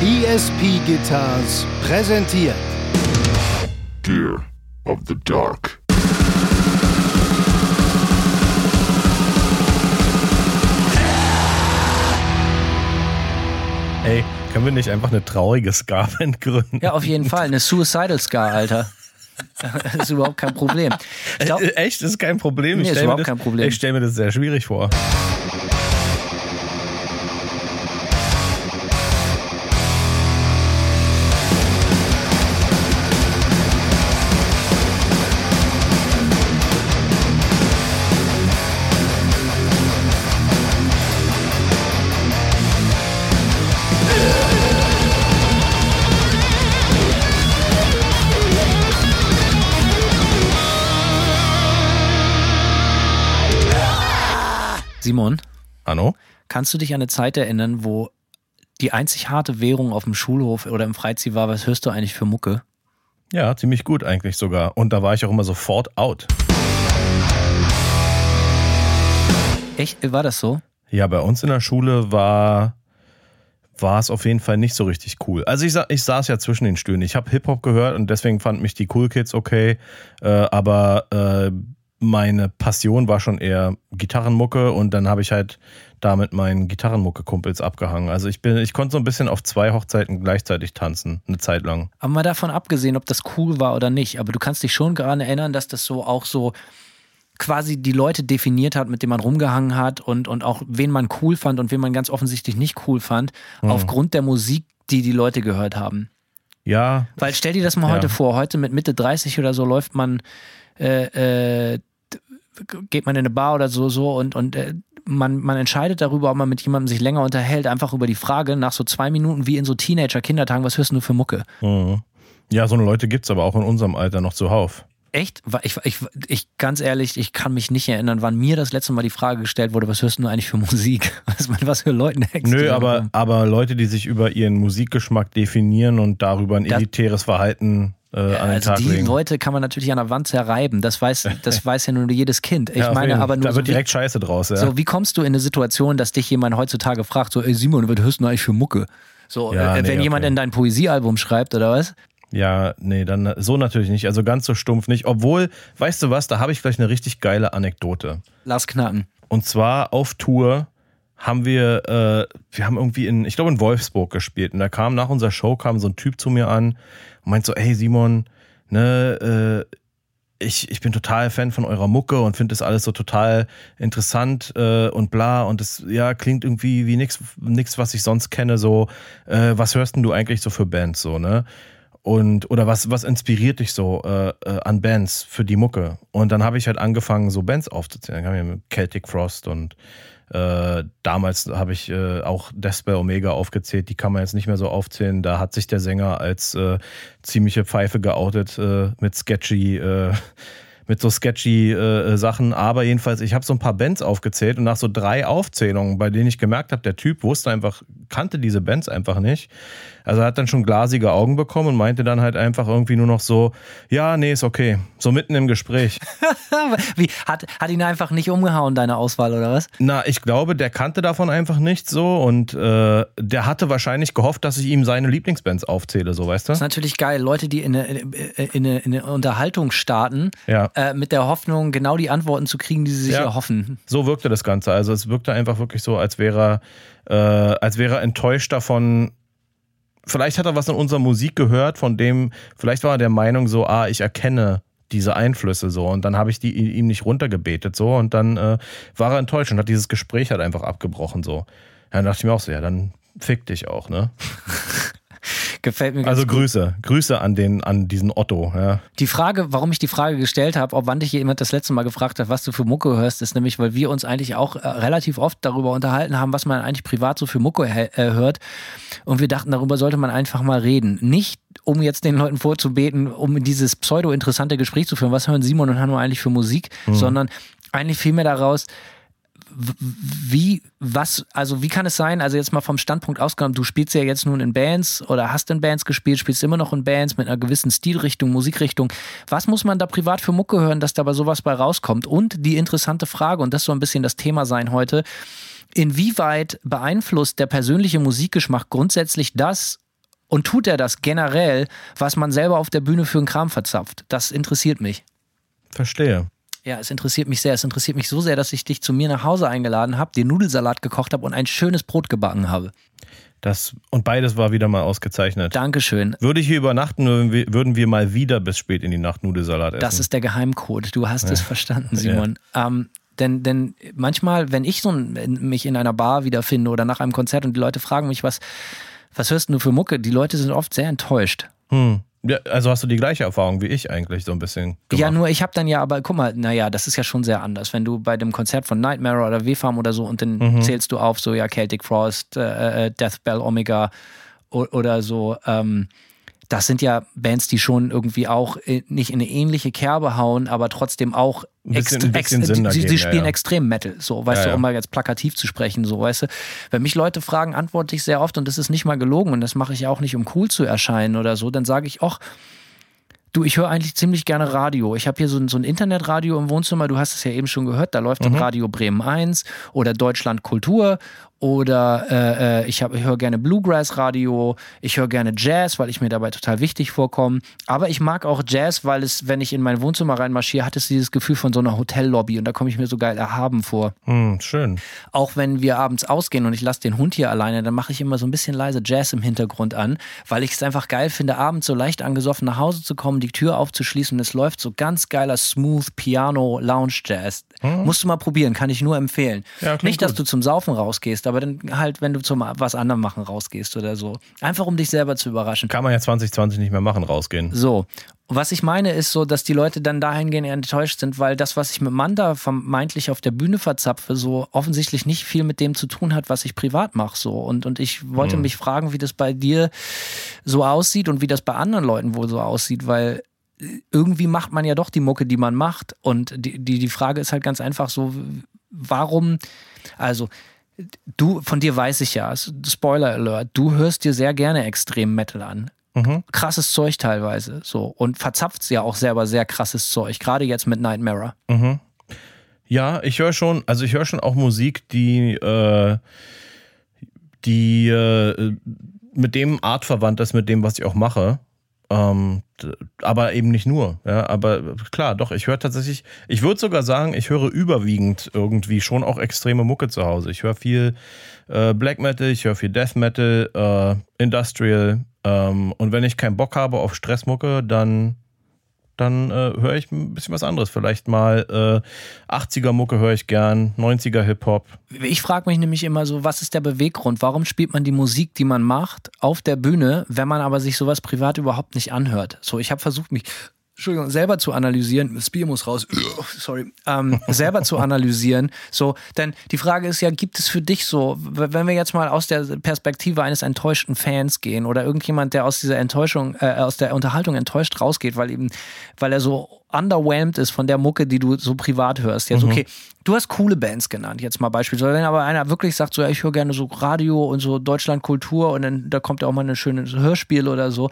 ESP Guitars präsentiert Gear of the Dark. Ey, können wir nicht einfach eine traurige Ska-Band gründen? Ja, auf jeden Fall. Eine Suicidal Scar, Alter. Das ist überhaupt kein Problem. Ich glaub, Echt? Das ist kein Problem. Nee, ich ist überhaupt das, kein Problem. Ich stelle mir das sehr schwierig vor. Hanno? kannst du dich an eine Zeit erinnern, wo die einzig harte Währung auf dem Schulhof oder im Freizeit war, was hörst du eigentlich für Mucke? Ja, ziemlich gut eigentlich sogar. Und da war ich auch immer sofort out. Echt? War das so? Ja, bei uns in der Schule war war es auf jeden Fall nicht so richtig cool. Also ich, sa ich saß ja zwischen den Stühlen. Ich habe Hip-Hop gehört und deswegen fanden mich die Cool Kids okay. Äh, aber äh, meine Passion war schon eher Gitarrenmucke und dann habe ich halt da mit meinen Gitarrenmucke-Kumpels abgehangen. Also ich bin, ich konnte so ein bisschen auf zwei Hochzeiten gleichzeitig tanzen, eine Zeit lang. Aber mal davon abgesehen, ob das cool war oder nicht. Aber du kannst dich schon daran erinnern, dass das so auch so quasi die Leute definiert hat, mit denen man rumgehangen hat und, und auch wen man cool fand und wen man ganz offensichtlich nicht cool fand, Mhm. aufgrund der Musik, die die Leute gehört haben. Ja, Weil stell dir das mal Ja. heute vor, heute mit Mitte 30 oder so läuft man, äh, äh, geht man in eine Bar oder so, so und, und äh, man, man entscheidet darüber, ob man mit jemandem sich länger unterhält, einfach über die Frage nach so zwei Minuten wie in so Teenager-Kindertagen, was hörst du für Mucke? mhm. ja, so eine Leute gibt's aber auch in unserem Alter noch zuhauf. Echt? Ich, ich, ich, ganz ehrlich, ich kann mich nicht erinnern, wann mir das letzte Mal die Frage gestellt wurde, was hörst du eigentlich für Musik? Was, was für Leuten Nö, aber, aber Leute, die sich über ihren Musikgeschmack definieren und darüber ein Das- elitäres Verhalten äh, an den also Tag die legen. Leute kann man natürlich an der Wand zerreiben. Das weiß, das weiß ja nur jedes Kind. Ich Ja, meine aber nur da so wird wie- direkt Scheiße draus, ja. So, wie kommst du in eine Situation, dass dich jemand heutzutage fragt, so, ey Simon, was hörst du eigentlich für Mucke? So, Ja, äh, nee, wenn jemand okay. in dein Poesiealbum schreibt, oder was? ja, nee, dann so natürlich nicht. Also ganz so stumpf nicht. Obwohl, weißt du was, da habe ich gleich eine richtig geile Anekdote. Lass knacken. Und zwar auf Tour haben wir, äh, wir haben irgendwie in, ich glaube in Wolfsburg gespielt. Und da kam nach unserer Show kam so ein Typ zu mir an meint so, hey Simon, ne, äh, ich, ich bin total Fan von eurer Mucke und finde das alles so total interessant äh, und bla. Und das ja klingt irgendwie wie nix nix was ich sonst kenne so äh, was hörst denn du eigentlich so für Bands so ne und oder was was inspiriert dich so äh, äh, an Bands für die Mucke und dann habe ich halt angefangen so Bands aufzuzählen dann kam ich Celtic Frost und äh, damals habe ich äh, auch Deathspell Omega aufgezählt, die kann man jetzt nicht mehr so aufzählen. Da hat sich der Sänger als äh, ziemliche Pfeife geoutet mit sketchy, mit so sketchy Sachen. Aber jedenfalls, ich habe so ein paar Bands aufgezählt und nach so drei Aufzählungen, bei denen ich gemerkt habe, der Typ wusste einfach, kannte diese Bands einfach nicht. Also er hat dann schon glasige Augen bekommen und meinte dann halt einfach irgendwie nur noch so, ja, nee, ist okay. So mitten im Gespräch. Wie, hat, hat ihn einfach nicht umgehauen, deine Auswahl, oder was? Na, ich glaube, der kannte davon einfach nichts so und äh, der hatte wahrscheinlich gehofft, dass ich ihm seine Lieblingsbands aufzähle, so weißt du? Das ist natürlich geil. Leute, die in eine, in eine, in eine Unterhaltung starten, Ja. äh, mit der Hoffnung, genau die Antworten zu kriegen, die sie sich Ja. erhoffen. So wirkte das Ganze. Also es wirkte einfach wirklich so, als wäre äh, als wäre er enttäuscht davon. Vielleicht hat er was in unserer Musik gehört, von dem, vielleicht war er der Meinung so, ah, ich erkenne diese Einflüsse so und dann habe ich die ihm nicht runtergebetet so und dann äh, war er enttäuscht und hat dieses Gespräch halt einfach abgebrochen so. Ja, dann dachte ich mir auch so, ja, dann fick dich auch, ne? Gefällt mir ganz Also Grüße, Grüße an den, an diesen Otto, ja. Die Frage, warum ich die Frage gestellt habe, ob wann dich jemand das letzte Mal gefragt hat, was du für Mucke hörst, ist nämlich, weil wir uns eigentlich auch äh, relativ oft darüber unterhalten haben, was man eigentlich privat so für Mucke äh, hört. Und wir dachten, darüber sollte man einfach mal reden. Nicht, um jetzt den Leuten vorzubeten, um dieses pseudo-interessante Gespräch zu führen, was hören Simon und Hanno eigentlich für Musik, sondern eigentlich vielmehr daraus, wie, was, also wie kann es sein, also jetzt mal vom Standpunkt ausgenommen, du spielst ja jetzt nun in Bands oder hast in Bands gespielt, spielst immer noch in Bands mit einer gewissen Stilrichtung, Musikrichtung. Was muss man da privat für Mucke hören, dass dabei sowas bei rauskommt? Und die interessante Frage, und das soll ein bisschen das Thema sein heute, inwieweit beeinflusst der persönliche Musikgeschmack grundsätzlich das, Und tut er das generell, was man selber auf der Bühne für einen Kram verzapft? Das interessiert mich. Verstehe. Ja, es interessiert mich sehr. Es interessiert mich so sehr, dass ich dich zu mir nach Hause eingeladen habe, den Nudelsalat gekocht habe und ein schönes Brot gebacken habe. Das, und beides war wieder mal ausgezeichnet. Dankeschön. Würde ich hier übernachten, würden wir, mal wieder bis spät in die Nacht Nudelsalat essen. Das ist der Geheimcode. Du hast es verstanden, Simon. Ähm, denn, denn manchmal, wenn ich so ein, mich in einer Bar wiederfinde oder nach einem Konzert und die Leute fragen mich, was, was hörst du für Mucke? Die Leute sind oft sehr enttäuscht. hm. Ja, also hast du die gleiche Erfahrung wie ich eigentlich so ein bisschen gemacht. Ja, nur ich habe dann ja, aber guck mal, naja, das ist ja schon sehr anders. Wenn du bei dem Konzert von Nightmare oder W-Farm oder so und dann Mhm. zählst du auf, so ja, Celtic Frost, äh, äh, Death Bell Omega oder so, ähm, das sind ja Bands, die schon irgendwie auch äh, nicht in eine ähnliche Kerbe hauen, aber trotzdem auch bisschen- bisschen sie, sie ja, spielen ja. extrem Metal, so, weißt Ja, du, um mal jetzt plakativ zu sprechen, so, weißt du. Wenn mich Leute fragen, antworte ich sehr oft und das ist nicht mal gelogen und das mache ich auch nicht, um cool zu erscheinen oder so, dann sage ich, ach, Du, ich höre eigentlich ziemlich gerne Radio. Ich habe hier so ein, so ein Internetradio im Wohnzimmer. Du hast es ja eben schon gehört. Da läuft dann Radio Bremen 1 oder Deutschland Kultur oder äh, äh, ich, hab- ich höre gerne Bluegrass-Radio. Ich höre gerne Jazz, weil ich mir dabei total wichtig vorkomme. Aber ich mag auch Jazz, weil es, wenn ich in mein Wohnzimmer reinmarschiere, hat es dieses Gefühl von so einer Hotellobby und da komme ich mir so geil erhaben vor Hm, schön. auch wenn wir abends ausgehen und ich lasse den Hund hier alleine, dann mache ich immer so ein bisschen leise Jazz im Hintergrund an, weil ich es einfach geil finde, abends so leicht angesoffen nach Hause zu kommen, die Tür aufzuschließen und es läuft so ganz geiler Smooth Piano Lounge Jazz. Musst du mal probieren, kann ich nur empfehlen. Ja, Nicht, dass gut. du zum Saufen rausgehst, aber dann halt, wenn du zum was anderem machen rausgehst oder so. Einfach um dich selber zu überraschen. Kann man ja 2020 nicht mehr machen, rausgehen. So. Was ich meine, ist so, dass die Leute dann dahingehend enttäuscht sind, weil das, was ich mit Manda vermeintlich auf der Bühne verzapfe, so offensichtlich nicht viel mit dem zu tun hat, was ich privat mache. So. Und, und ich wollte mich fragen, wie das bei dir so aussieht und wie das bei anderen Leuten wohl so aussieht, weil äh, irgendwie macht man ja doch die Mucke, die man macht. Und die, die, die Frage ist halt ganz einfach so, warum, also du, von dir weiß ich ja, Spoiler Alert, du hörst dir sehr gerne extrem Metal an. Krasses Zeug teilweise, so. Und verzapft ja auch selber sehr krasses Zeug, gerade jetzt mit Nightmare. Ja, ich höre schon, also ich höre schon auch Musik, die, äh, die äh, mit dem Art verwandt ist, mit dem, was ich auch mache. Ähm, aber eben nicht nur. Ja, aber klar, doch, ich höre tatsächlich, ich würde sogar sagen, ich höre überwiegend irgendwie schon auch extreme Mucke zu Hause. Ich höre viel äh, Black Metal, ich höre viel Death Metal, äh, Industrial. Ähm, und wenn ich keinen Bock habe auf Stressmucke, dann dann äh, höre ich ein bisschen was anderes. Vielleicht mal äh, 80er Mucke höre ich gern, 90er Hip-Hop. Ich frage mich nämlich immer so, was ist der Beweggrund? Warum spielt man die Musik, die man macht, auf der Bühne, wenn man aber sich sowas privat überhaupt nicht anhört? So, ich habe versucht, mich Entschuldigung, selber zu analysieren, das Bier muss raus, sorry, ähm, selber zu analysieren. So, denn die Frage ist ja, gibt es für dich so, wenn wir jetzt mal aus der Perspektive eines enttäuschten Fans gehen oder irgendjemand, der aus dieser Enttäuschung, äh, aus der Unterhaltung enttäuscht rausgeht, weil eben, weil er so underwhelmed ist von der Mucke, die du so privat hörst. Jetzt, okay, du hast coole Bands genannt, jetzt mal beispielsweise. Wenn aber einer wirklich sagt, so, ja, ich höre gerne so Radio und so Deutschland Kultur und dann da kommt ja auch mal ein schönes Hörspiel oder so.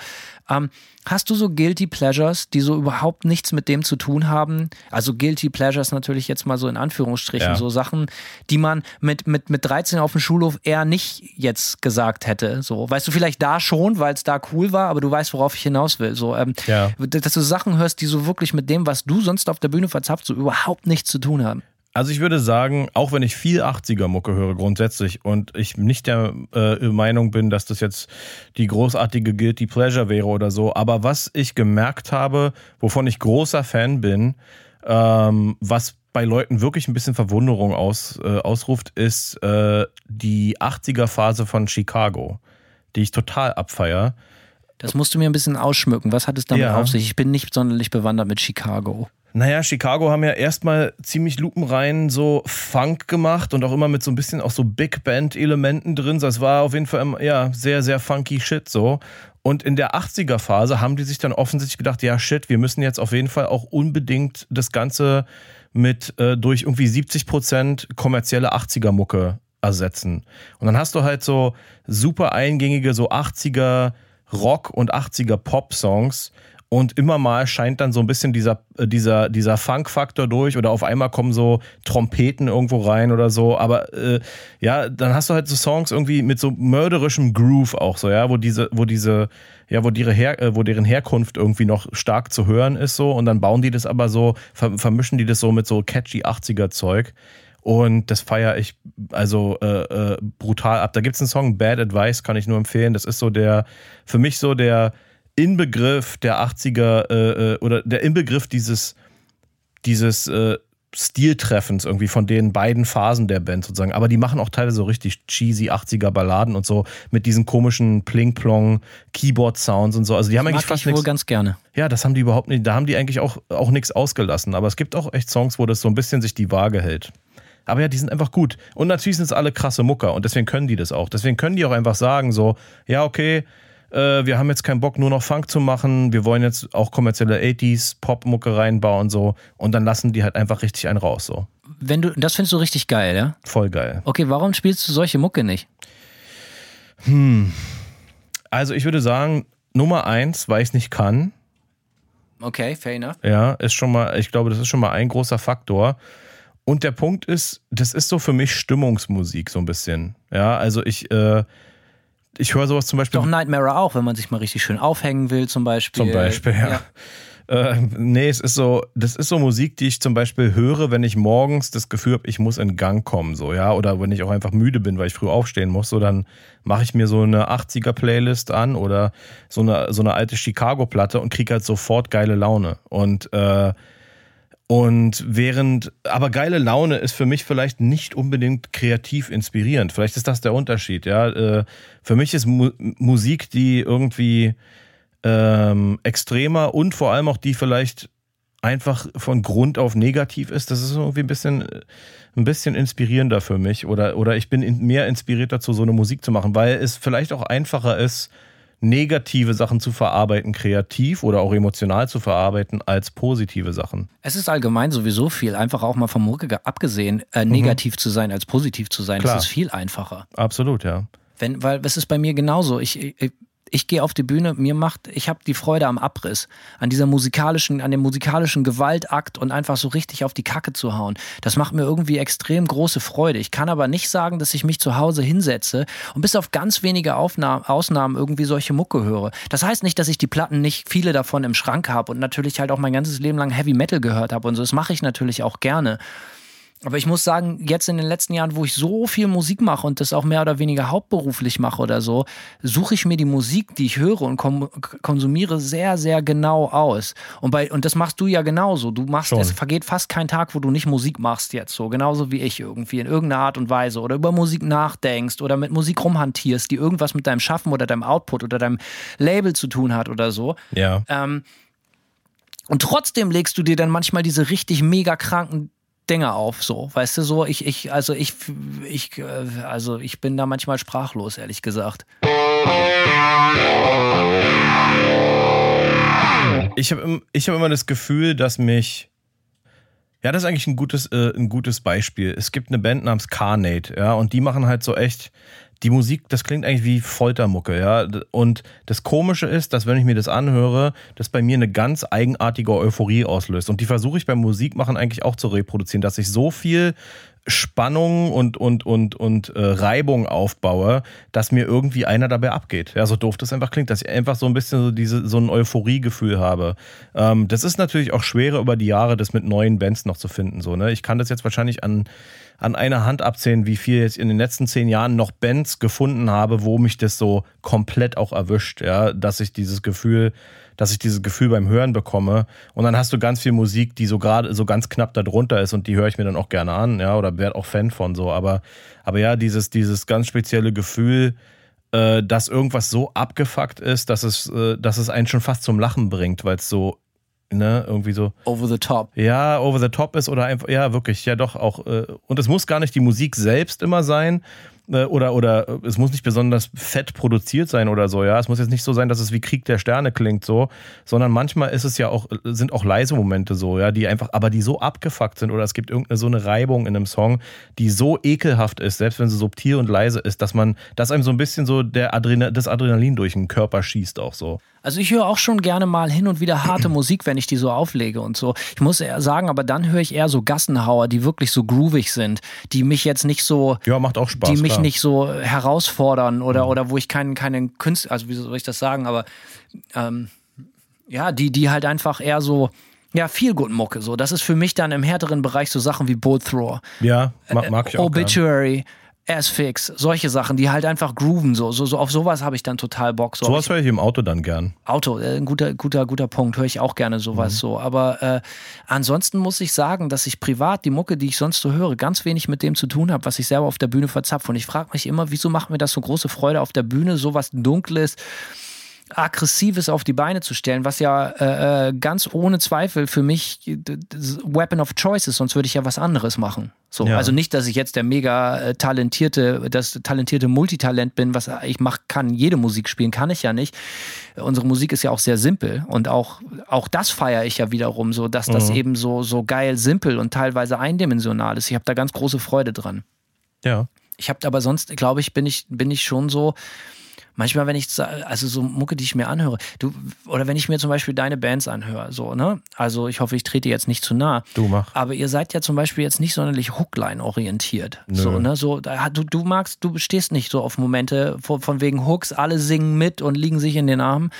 Ähm, hast du so Guilty Pleasures, die so überhaupt nichts mit dem zu tun haben? Also Guilty Pleasures natürlich jetzt mal so in Anführungsstrichen, Ja. so Sachen, die man mit, mit, mit 13 auf dem Schulhof eher nicht jetzt gesagt hätte. So, weißt du, vielleicht da schon, weil es da cool war, aber du weißt, worauf ich hinaus will. So, ähm, Ja. dass du Sachen hörst, die so wirklich mit dem, was du sonst auf der Bühne verzapft, so überhaupt nichts zu tun haben. Also ich würde sagen, auch wenn ich viel 80er Mucke höre grundsätzlich und ich nicht der äh, Meinung bin, dass das jetzt die großartige Guilty Pleasure wäre oder so, aber was ich gemerkt habe, wovon ich großer Fan bin, ähm, was bei Leuten wirklich ein bisschen Verwunderung aus, äh, ausruft, ist äh, die 80er Phase von Chicago, die ich total abfeier. Das musst du mir ein bisschen ausschmücken. Was hat es damit Ja. auf sich? Ich bin nicht sonderlich bewandert mit Chicago. Naja, Chicago haben ja erstmal ziemlich lupenrein so Funk gemacht und auch immer mit so ein bisschen auch so Big Band-Elementen drin. Das war auf jeden Fall immer, ja, sehr, sehr funky Shit so. Und in der 80er-Phase haben die sich dann offensichtlich gedacht, ja shit, wir müssen jetzt auf jeden Fall auch unbedingt das Ganze mit äh, durch irgendwie 70% kommerzielle 80er-Mucke ersetzen. Und dann hast du halt so super eingängige, so 80er Rock- und 80er Pop-Songs. Und immer mal scheint dann so ein bisschen dieser, äh, dieser, dieser Funk-Faktor durch oder auf einmal kommen so Trompeten irgendwo rein oder so. Aber äh, ja, dann hast du halt so Songs irgendwie mit so mörderischem Groove auch so, ja, wo diese, wo diese, ja, wo, ihre Her äh, wo deren Herkunft irgendwie noch stark zu hören ist so. Und dann bauen die das aber so, ver vermischen die das so mit so catchy 80er-Zeug. Und das feiere ich also äh, äh, brutal ab. Da gibt es einen Song, Bad Advice, kann ich nur empfehlen. Das ist so der, für mich so der Inbegriff der 80er äh, äh, oder der Inbegriff dieses, dieses äh, Stiltreffens irgendwie von den beiden Phasen der Band sozusagen. Aber die machen auch teilweise so richtig cheesy 80er Balladen und so mit diesen komischen Pling-Plong Keyboard-Sounds und so. Also die haben eigentlich fast ich wohl nichts. ganz gerne. Ja, das haben die überhaupt nicht. Da haben die eigentlich auch, auch nichts ausgelassen. Aber es gibt auch echt Songs, wo das so ein bisschen sich die Waage hält. Aber ja, die sind einfach gut. Und natürlich sind es alle krasse Mucker und deswegen können die das auch. Deswegen können die auch einfach sagen, so, ja, okay, äh, wir haben jetzt keinen Bock, nur noch Funk zu machen. Wir wollen jetzt auch kommerzielle 80s Pop-Mucke reinbauen, so. Und dann lassen die halt einfach richtig einen raus, so. Wenn du, das findest du richtig geil, ja? Voll geil. Okay, warum spielst du solche Mucke nicht? Also ich würde sagen, Nummer eins, weil ich es nicht kann. Okay, fair enough. Ja, ist schon mal, ich glaube, das ist schon mal ein großer Faktor. Und der Punkt ist, das ist so für mich Stimmungsmusik so ein bisschen. Ja, also ich, äh, ich höre sowas zum Beispiel. Doch Nightmare auch, wenn man sich mal richtig schön aufhängen will, zum Beispiel. Zum Beispiel, ja. Äh, nee, es ist so, das ist so Musik, die ich zum Beispiel höre, wenn ich morgens das Gefühl habe, ich muss in Gang kommen, so, ja, oder wenn ich auch einfach müde bin, weil ich früh aufstehen muss, so, dann mache ich mir so eine 80er-Playlist an oder so eine, so eine alte Chicago-Platte und kriege halt sofort geile Laune. Und, äh, und während, aber geile Laune ist für mich vielleicht nicht unbedingt kreativ inspirierend. Vielleicht ist das der Unterschied, ja. Äh, Für mich ist Mu Musik, die irgendwie ähm, extremer und vor allem auch die vielleicht einfach von Grund auf negativ ist, das ist irgendwie ein bisschen, ein bisschen inspirierender für mich oder, oder ich bin in, mehr inspiriert dazu, so eine Musik zu machen, weil es vielleicht auch einfacher ist, negative Sachen zu verarbeiten, kreativ oder auch emotional zu verarbeiten, als positive Sachen. Es ist allgemein sowieso viel, einfach auch mal vom Mucke ge- abgesehen, äh, negativ zu sein als positiv zu sein. Mhm. Klar. Das ist viel einfacher. Absolut, ja. Wenn, weil es ist bei mir genauso. Ich, ich, ich gehe auf die Bühne, mir macht, ich habe die Freude am Abriss, an dieser musikalischen, an dem musikalischen Gewaltakt und einfach so richtig auf die Kacke zu hauen. Das macht mir irgendwie extrem große Freude. Ich kann aber nicht sagen, dass ich mich zu Hause hinsetze und bis auf ganz wenige Aufnahmen, Ausnahmen irgendwie solche Mucke höre. Das heißt nicht, dass ich die Platten nicht viele davon im Schrank habe und natürlich halt auch mein ganzes Leben lang Heavy Metal gehört habe und so. Das mache ich natürlich auch gerne. Aber ich muss sagen, jetzt in den letzten Jahren, wo ich so viel Musik mache und das auch mehr oder weniger hauptberuflich mache oder so, suche ich mir die Musik, die ich höre und konsumiere, sehr, sehr genau aus. Und, bei, und das machst du ja genauso. Du machst, Schon. es vergeht fast kein Tag, wo du nicht Musik machst jetzt so. Genauso wie ich irgendwie in irgendeiner Art und Weise oder über Musik nachdenkst oder mit Musik rumhantierst, die irgendwas mit deinem Schaffen oder deinem Output oder deinem Label zu tun hat oder so. Ja. Ähm, und trotzdem legst du dir dann manchmal diese richtig mega kranken Dinge auf, so, weißt du, so, ich, ich, also ich, ich, äh, also ich bin da manchmal sprachlos, ehrlich gesagt. Ich habe ich hab immer das Gefühl, dass mich. Ja, das ist eigentlich ein gutes, äh, ein gutes Beispiel. Es gibt eine Band namens Carnate, ja, und die machen halt so echt. Die Musik, das klingt eigentlich wie Foltermucke, ja. Und das Komische ist, dass wenn ich mir das anhöre, das bei mir eine ganz eigenartige Euphorie auslöst. Und die versuche ich beim Musikmachen eigentlich auch zu reproduzieren, dass ich so viel Spannung und, und, und, und äh, Reibung aufbaue, dass mir irgendwie einer dabei abgeht. Ja, so doof das einfach klingt, dass ich einfach so ein bisschen so, diese, so ein Euphoriegefühl habe. Ähm, das ist natürlich auch schwerer über die Jahre, das mit neuen Bands noch zu finden. So, ne? Ich kann das jetzt wahrscheinlich an, an einer Hand abzählen, wie viel jetzt in den letzten zehn Jahren noch Bands gefunden habe, wo mich das so komplett auch erwischt, ja, dass ich dieses Gefühl, dass ich dieses Gefühl beim Hören bekomme. Und dann hast du ganz viel Musik, die so gerade so ganz knapp darunter ist und die höre ich mir dann auch gerne an, ja, oder werde auch Fan von so. Aber, aber ja, dieses, dieses ganz spezielle Gefühl, äh, dass irgendwas so abgefuckt ist, dass es, äh, dass es einen schon fast zum Lachen bringt, weil es so, ne, irgendwie so, Over the top. ja, over the top ist oder einfach, ja, wirklich, ja doch auch. Äh, und es muss gar nicht die Musik selbst immer sein. äh, oder, oder äh, es muss nicht besonders fett produziert sein oder so, ja. Es muss jetzt nicht so sein, dass es wie Krieg der Sterne klingt, so, sondern manchmal ist es ja auch, sind auch leise Momente so, ja, die einfach, aber die so abgefuckt sind oder es gibt irgendeine so eine Reibung in einem Song, die so ekelhaft ist, selbst wenn sie subtil und leise ist, dass man, dass einem so ein bisschen so der Adrenal, das Adrenalin durch den Körper schießt auch so. Also ich höre auch schon gerne mal hin und wieder harte Musik, wenn ich die so auflege und so. Ich muss eher sagen, aber dann höre ich eher so Gassenhauer, die wirklich so groovig sind, die mich jetzt nicht so, Ja, macht auch Spaß. die mich klar. nicht so herausfordern oder, oder wo ich keinen, keinen Künstler, also wie soll ich das sagen, aber ähm, ja, die, die halt einfach eher so, ja, viel gut Mucke. So, das ist für mich dann im härteren Bereich so Sachen wie Bolt Thrower, Ja, mag, mag ich auch. gern. Asphyx, solche Sachen, die halt einfach grooven. So, so, so auf sowas habe ich dann total Bock. So, Sowas höre ich im Auto dann gern. Auto, äh, ein guter, guter, guter Punkt. Höre ich auch gerne sowas Mhm. so. Aber äh, ansonsten muss ich sagen, dass ich privat die Mucke, die ich sonst so höre, ganz wenig mit dem zu tun habe, was ich selber auf der Bühne verzapfe. Und ich frage mich immer, wieso macht mir das so große Freude auf der Bühne, sowas Dunkles, Aggressives auf die Beine zu stellen, was ja äh, äh, ganz ohne Zweifel für mich das Weapon of Choice ist, sonst würde ich ja was anderes machen. So, Ja. also nicht, dass ich jetzt der mega äh, talentierte, das talentierte Multitalent bin, was ich mache, kann jede Musik spielen, kann ich ja nicht. Unsere Musik ist ja auch sehr simpel und auch, auch das feiere ich ja wiederum, so dass das eben so, so geil simpel und teilweise eindimensional ist. Ich habe da ganz große Freude dran. Ja. Ich habe aber sonst, glaube ich, bin ich, bin ich schon so. Manchmal, wenn ich, also so Mucke, die ich mir anhöre, du, oder wenn ich mir zum Beispiel deine Bands anhöre, so, ne? Also ich hoffe, ich trete jetzt nicht zu nah. Du mach. Aber ihr seid ja zum Beispiel jetzt nicht sonderlich Hookline-orientiert. So, ne? So, du, du magst, du stehst nicht so auf Momente von, von wegen Hooks, alle singen mit und liegen sich in den Armen.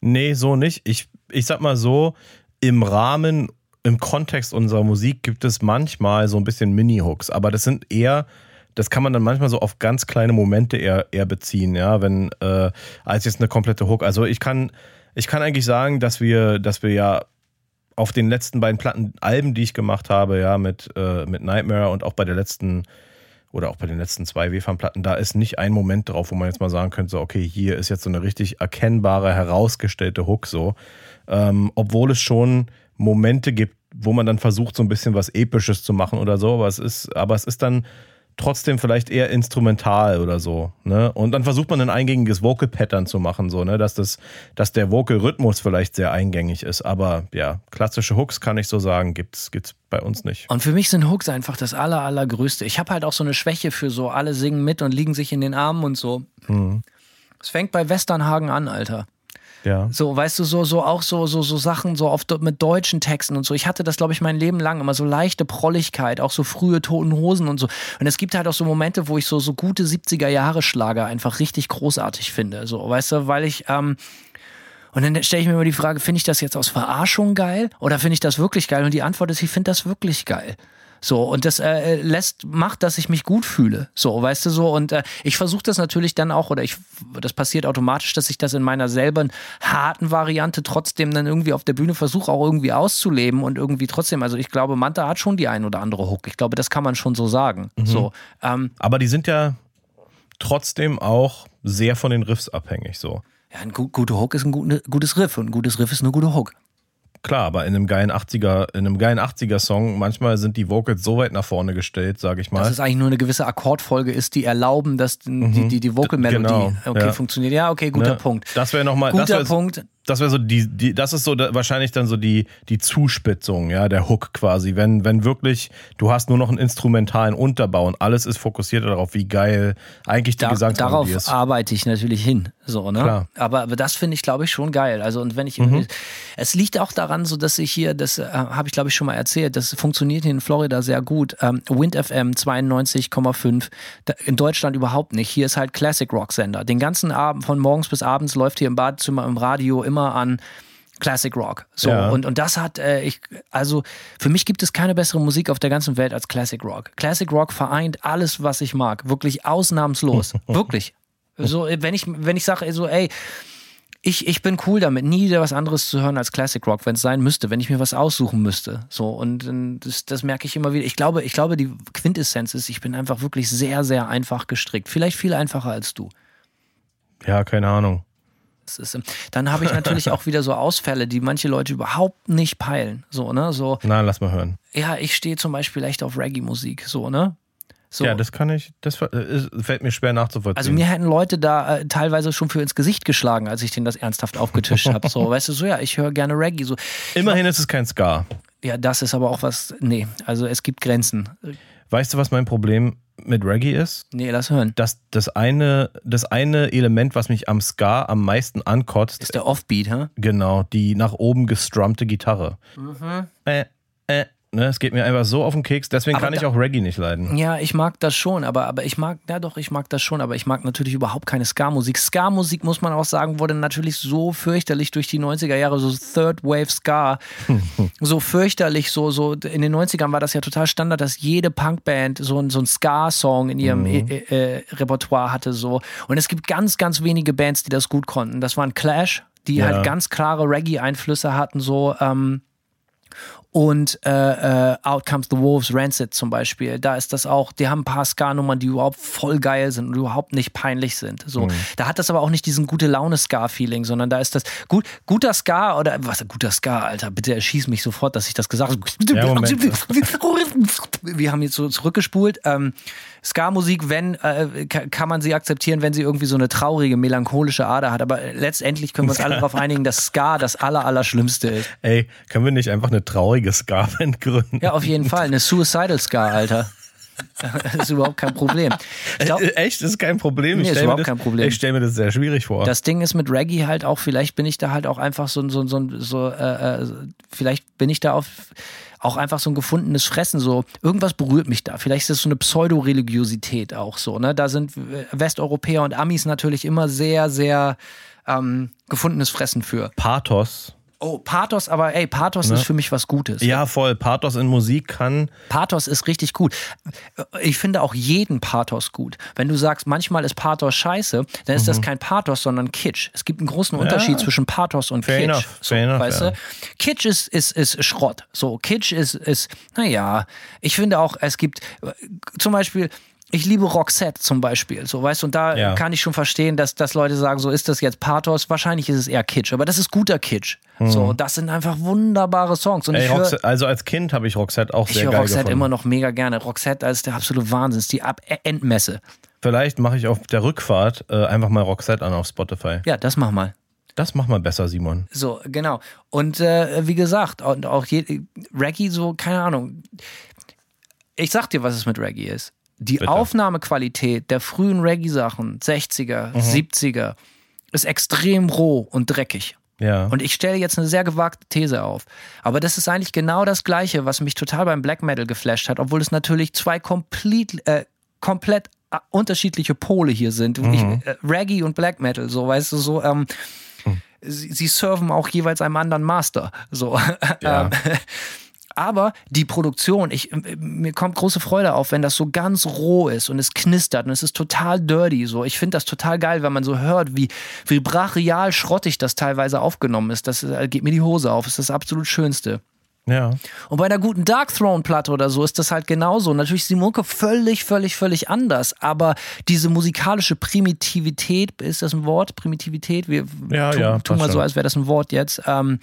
Nee, so nicht. Ich, ich sag mal so, im Rahmen, im Kontext unserer Musik gibt es manchmal so ein bisschen Mini-Hooks, aber das sind eher, das kann man dann manchmal so auf ganz kleine Momente eher, eher beziehen, ja, wenn, äh, als jetzt eine komplette Hook. Also ich kann, ich kann eigentlich sagen, dass wir, dass wir ja auf den letzten beiden Platten, Alben, die ich gemacht habe, ja, mit, äh, mit Nightmare und auch bei der letzten, oder auch bei den letzten zwei WFAN-Platten, da ist nicht ein Moment drauf, wo man jetzt mal sagen könnte, so, okay, hier ist jetzt so eine richtig erkennbare, herausgestellte Hook so. Ähm, obwohl es schon Momente gibt, wo man dann versucht, so ein bisschen was Episches zu machen oder so, aber es ist, aber es ist dann trotzdem vielleicht eher instrumental oder so, ne? Und dann versucht man ein eingängiges Vocal Pattern zu machen, so, ne, dass das, dass der Vocal Rhythmus vielleicht sehr eingängig ist, aber ja, klassische Hooks kann ich so sagen, gibt's gibt's bei uns nicht. Und für mich sind Hooks einfach das aller, allergrößte. Ich habe halt auch so eine Schwäche für so, alle singen mit und liegen sich in den Armen und so. Es fängt bei Westernhagen an, Alter. Ja. So, weißt du, so, so auch so, so, so Sachen so oft mit deutschen Texten und so. Ich hatte das, glaube ich, mein Leben lang immer so leichte Prolligkeit, auch so frühe Toten Hosen und so. Und es gibt halt auch so Momente, wo ich so, so gute 70er Jahre Schlager einfach richtig großartig finde. So, weißt du, weil ich, ähm, und dann stelle ich mir immer die Frage, finde ich das jetzt aus Verarschung geil oder finde ich das wirklich geil? Und die Antwort ist, ich finde das wirklich geil. So, und das äh, lässt, macht, dass ich mich gut fühle. So, weißt du so. Und äh, ich versuche das natürlich dann auch, oder ich, das passiert automatisch, dass ich das in meiner selben harten Variante trotzdem dann irgendwie auf der Bühne versuche, auch irgendwie auszuleben und irgendwie trotzdem, also ich glaube, Manta hat schon die ein oder andere Hook. Ich glaube, das kann man schon so sagen. So, ähm, Aber die sind ja trotzdem auch sehr von den Riffs abhängig, so. ja, ein gu guter Hook ist ein gu gutes Riff und ein gutes Riff ist eine gute Hook. Klar, aber in einem geilen 80er, in einem geilen 80er Song, manchmal sind die Vocals so weit nach vorne gestellt, sage ich Dass mal. es eigentlich nur eine gewisse Akkordfolge ist, die erlauben, dass die, die, die Vocal-Melodie Genau, okay, ja. funktioniert. Ja, okay, guter Ne? Punkt. Das wäre nochmal, das Guter wäre Punkt. Das wäre so die, die, das ist so da, wahrscheinlich dann so die, die Zuspitzung, ja, der Hook quasi. Wenn, wenn wirklich, du hast nur noch einen instrumentalen Unterbau und alles ist fokussiert darauf, wie geil eigentlich die Da, Gesangsmelodie darauf ist. arbeite ich natürlich hin. So, ne? Klar. Mhm. Aber, aber das finde ich, glaube ich, schon geil. Also, und wenn ich. Es liegt auch daran, so dass ich hier, das äh, habe ich, glaube ich, schon mal erzählt, das funktioniert hier in Florida sehr gut. Ähm, Wind FM 92,5. Da- In Deutschland überhaupt nicht. Hier ist halt Classic Rock Sender. Den ganzen Abend, von morgens bis abends, läuft hier im Badezimmer im Radio immer an. Classic Rock. So, Ja. und, und das hat, äh, ich, also für mich gibt es keine bessere Musik auf der ganzen Welt als Classic Rock. Classic Rock vereint alles, was ich mag. Wirklich ausnahmslos. Wirklich. So, wenn ich, wenn ich sage, so, ey, ich, ich bin cool damit, nie wieder was anderes zu hören als Classic Rock, wenn es sein müsste, wenn ich mir was aussuchen müsste. So, und das, das merke ich immer wieder. Ich glaube, ich glaube, die Quintessenz ist, ich bin einfach wirklich sehr, sehr einfach gestrickt. Vielleicht viel einfacher als du. Ja, keine Ahnung. Ist, dann habe ich natürlich auch wieder so Ausfälle, die manche Leute überhaupt nicht peilen. So, ne? So, Na, lass mal hören. ja, ich stehe zum Beispiel echt auf Reggae-Musik, so, ne? So. Ja, das kann ich, das äh, fällt mir schwer nachzuvollziehen. Also mir hätten Leute da äh, teilweise schon für ins Gesicht geschlagen, als ich denen das ernsthaft aufgetischt habe. So, weißt du, so ja, ich höre gerne Reggae. So, Immerhin ist es kein Ska. ja, das ist aber auch was. Nee, also es gibt Grenzen. Weißt du, was mein Problem mit Reggae ist? Nee, lass hören. Das, das, eine, das eine Element, was mich am Ska am meisten ankotzt, Ist der Offbeat, hä? genau, die nach oben gestrummte Gitarre. Äh, äh, ne, es geht mir einfach so auf den Keks, deswegen Aber kann ich auch Reggae nicht leiden. Ja, ich mag das schon, aber, aber ich mag, ja doch, ich mag das schon, aber ich mag natürlich überhaupt keine Ska-Musik. Ska-Musik, muss man auch sagen, wurde natürlich so fürchterlich durch die 90er Jahre, so Third Wave Ska, so fürchterlich, so, so, in den 90ern war das ja total Standard, dass jede Punkband so, ein- so ein Ska-Song in ihrem äh, äh, Repertoire hatte, so. Und es gibt ganz, ganz wenige Bands, die das gut konnten. Das waren Clash, die Ja. halt ganz klare Reggae-Einflüsse hatten, so, ähm, und äh, äh, Out Comes the Wolves, Rancid zum Beispiel. Da ist das auch, die haben ein paar Ska-Nummern, die überhaupt voll geil sind und überhaupt nicht peinlich sind. So, da hat das aber auch nicht diesen gute Laune-Ska-Feeling, sondern da ist das gut, guter Ska oder was guter Ska, Alter, bitte erschieß mich sofort, dass ich das gesagt habe. Ja. Wir haben jetzt so zurückgespult. Ähm, Ska-Musik, wenn, äh, ka- kann man sie akzeptieren, wenn sie irgendwie so eine traurige, melancholische Ader hat. Aber letztendlich können wir uns alle darauf einigen, dass Ska das aller, Allerschlimmste ist. Ey, können wir nicht einfach eine traurige Ska-Band gründen? Ja, auf jeden Fall. Eine Suicidal Scar, Alter. Das ist überhaupt kein Problem. Glaub, Echt, das ist kein Problem. Nee, ich ist überhaupt das, kein Problem. Ich stelle mir das sehr schwierig vor. das Ding ist mit Reggae halt auch, vielleicht bin ich da halt auch einfach so, so, so, so äh, äh, vielleicht bin ich da auf auch einfach so ein gefundenes Fressen, so irgendwas berührt mich da. Vielleicht ist es so eine Pseudo-Religiosität auch so. Ne? Da sind Westeuropäer und Amis natürlich immer sehr, sehr ähm, gefundenes Fressen für. Pathos. Oh, Pathos, aber ey, Pathos ist für mich was Gutes. Ja, voll. Pathos in Musik kann. Pathos ist richtig gut. Ich finde auch jeden Pathos gut. Wenn du sagst, manchmal ist Pathos scheiße, dann ist das kein Pathos, sondern Kitsch. Es gibt einen großen Unterschied zwischen Pathos und Fair Kitsch. enough, so, fair enough, weißt ja. du? Kitsch ist, ist, ist Schrott. So, Kitsch ist, ist, naja, ich finde auch, es gibt zum Beispiel, ich liebe Roxette zum Beispiel, so weißt du, und da Ja. kann ich schon verstehen, dass, dass Leute sagen, so ist das jetzt Pathos, wahrscheinlich ist es eher Kitsch, aber das ist guter Kitsch. So, das sind einfach wunderbare Songs. Mhm. Ey, ich höre Roxette, also als Kind habe ich Roxette auch ich sehr höre geil Roxette gefunden. immer noch mega gerne. Roxette ist der absolute Wahnsinn, ist die Ab Endmesse. Vielleicht mache ich auf der Rückfahrt äh, einfach mal Roxette an auf Spotify. Ja, das mach mal. Das mach mal besser, Simon. So, genau. Und äh, wie gesagt, und auch je, Reggae, so, keine Ahnung. Ich sag dir, was es mit Reggae ist. Die Bitte. Aufnahmequalität der frühen Reggae-Sachen, 60er, Mhm. 70er, ist extrem roh und dreckig. Ja. Und ich stelle jetzt eine sehr gewagte These auf. Aber das ist eigentlich genau das Gleiche, was mich total beim Black Metal geflasht hat, obwohl es natürlich zwei komplett, äh, komplett äh, unterschiedliche Pole hier sind. Ich, äh, Reggae und Black Metal, so weißt du, so. Ähm, sie, sie serven auch jeweils einem anderen Master. So. Ja. Aber die Produktion, ich, äh, mir kommt große Freude auf, wenn das so ganz roh ist und es knistert und es ist total dirty. So. Ich finde das total geil, wenn man so hört, wie, wie brachial schrottig das teilweise aufgenommen ist. Das äh, geht mir die Hose auf. Das ist das absolut Schönste. ja. Und bei einer guten Dark Throne Platte oder so ist das halt genauso. Natürlich ist die Mucke völlig, völlig, völlig anders, aber diese musikalische Primitivität, ist das ein Wort? Primitivität? Wir Ja, tun, ja, tun mal so, als wäre das ein Wort jetzt. Ähm,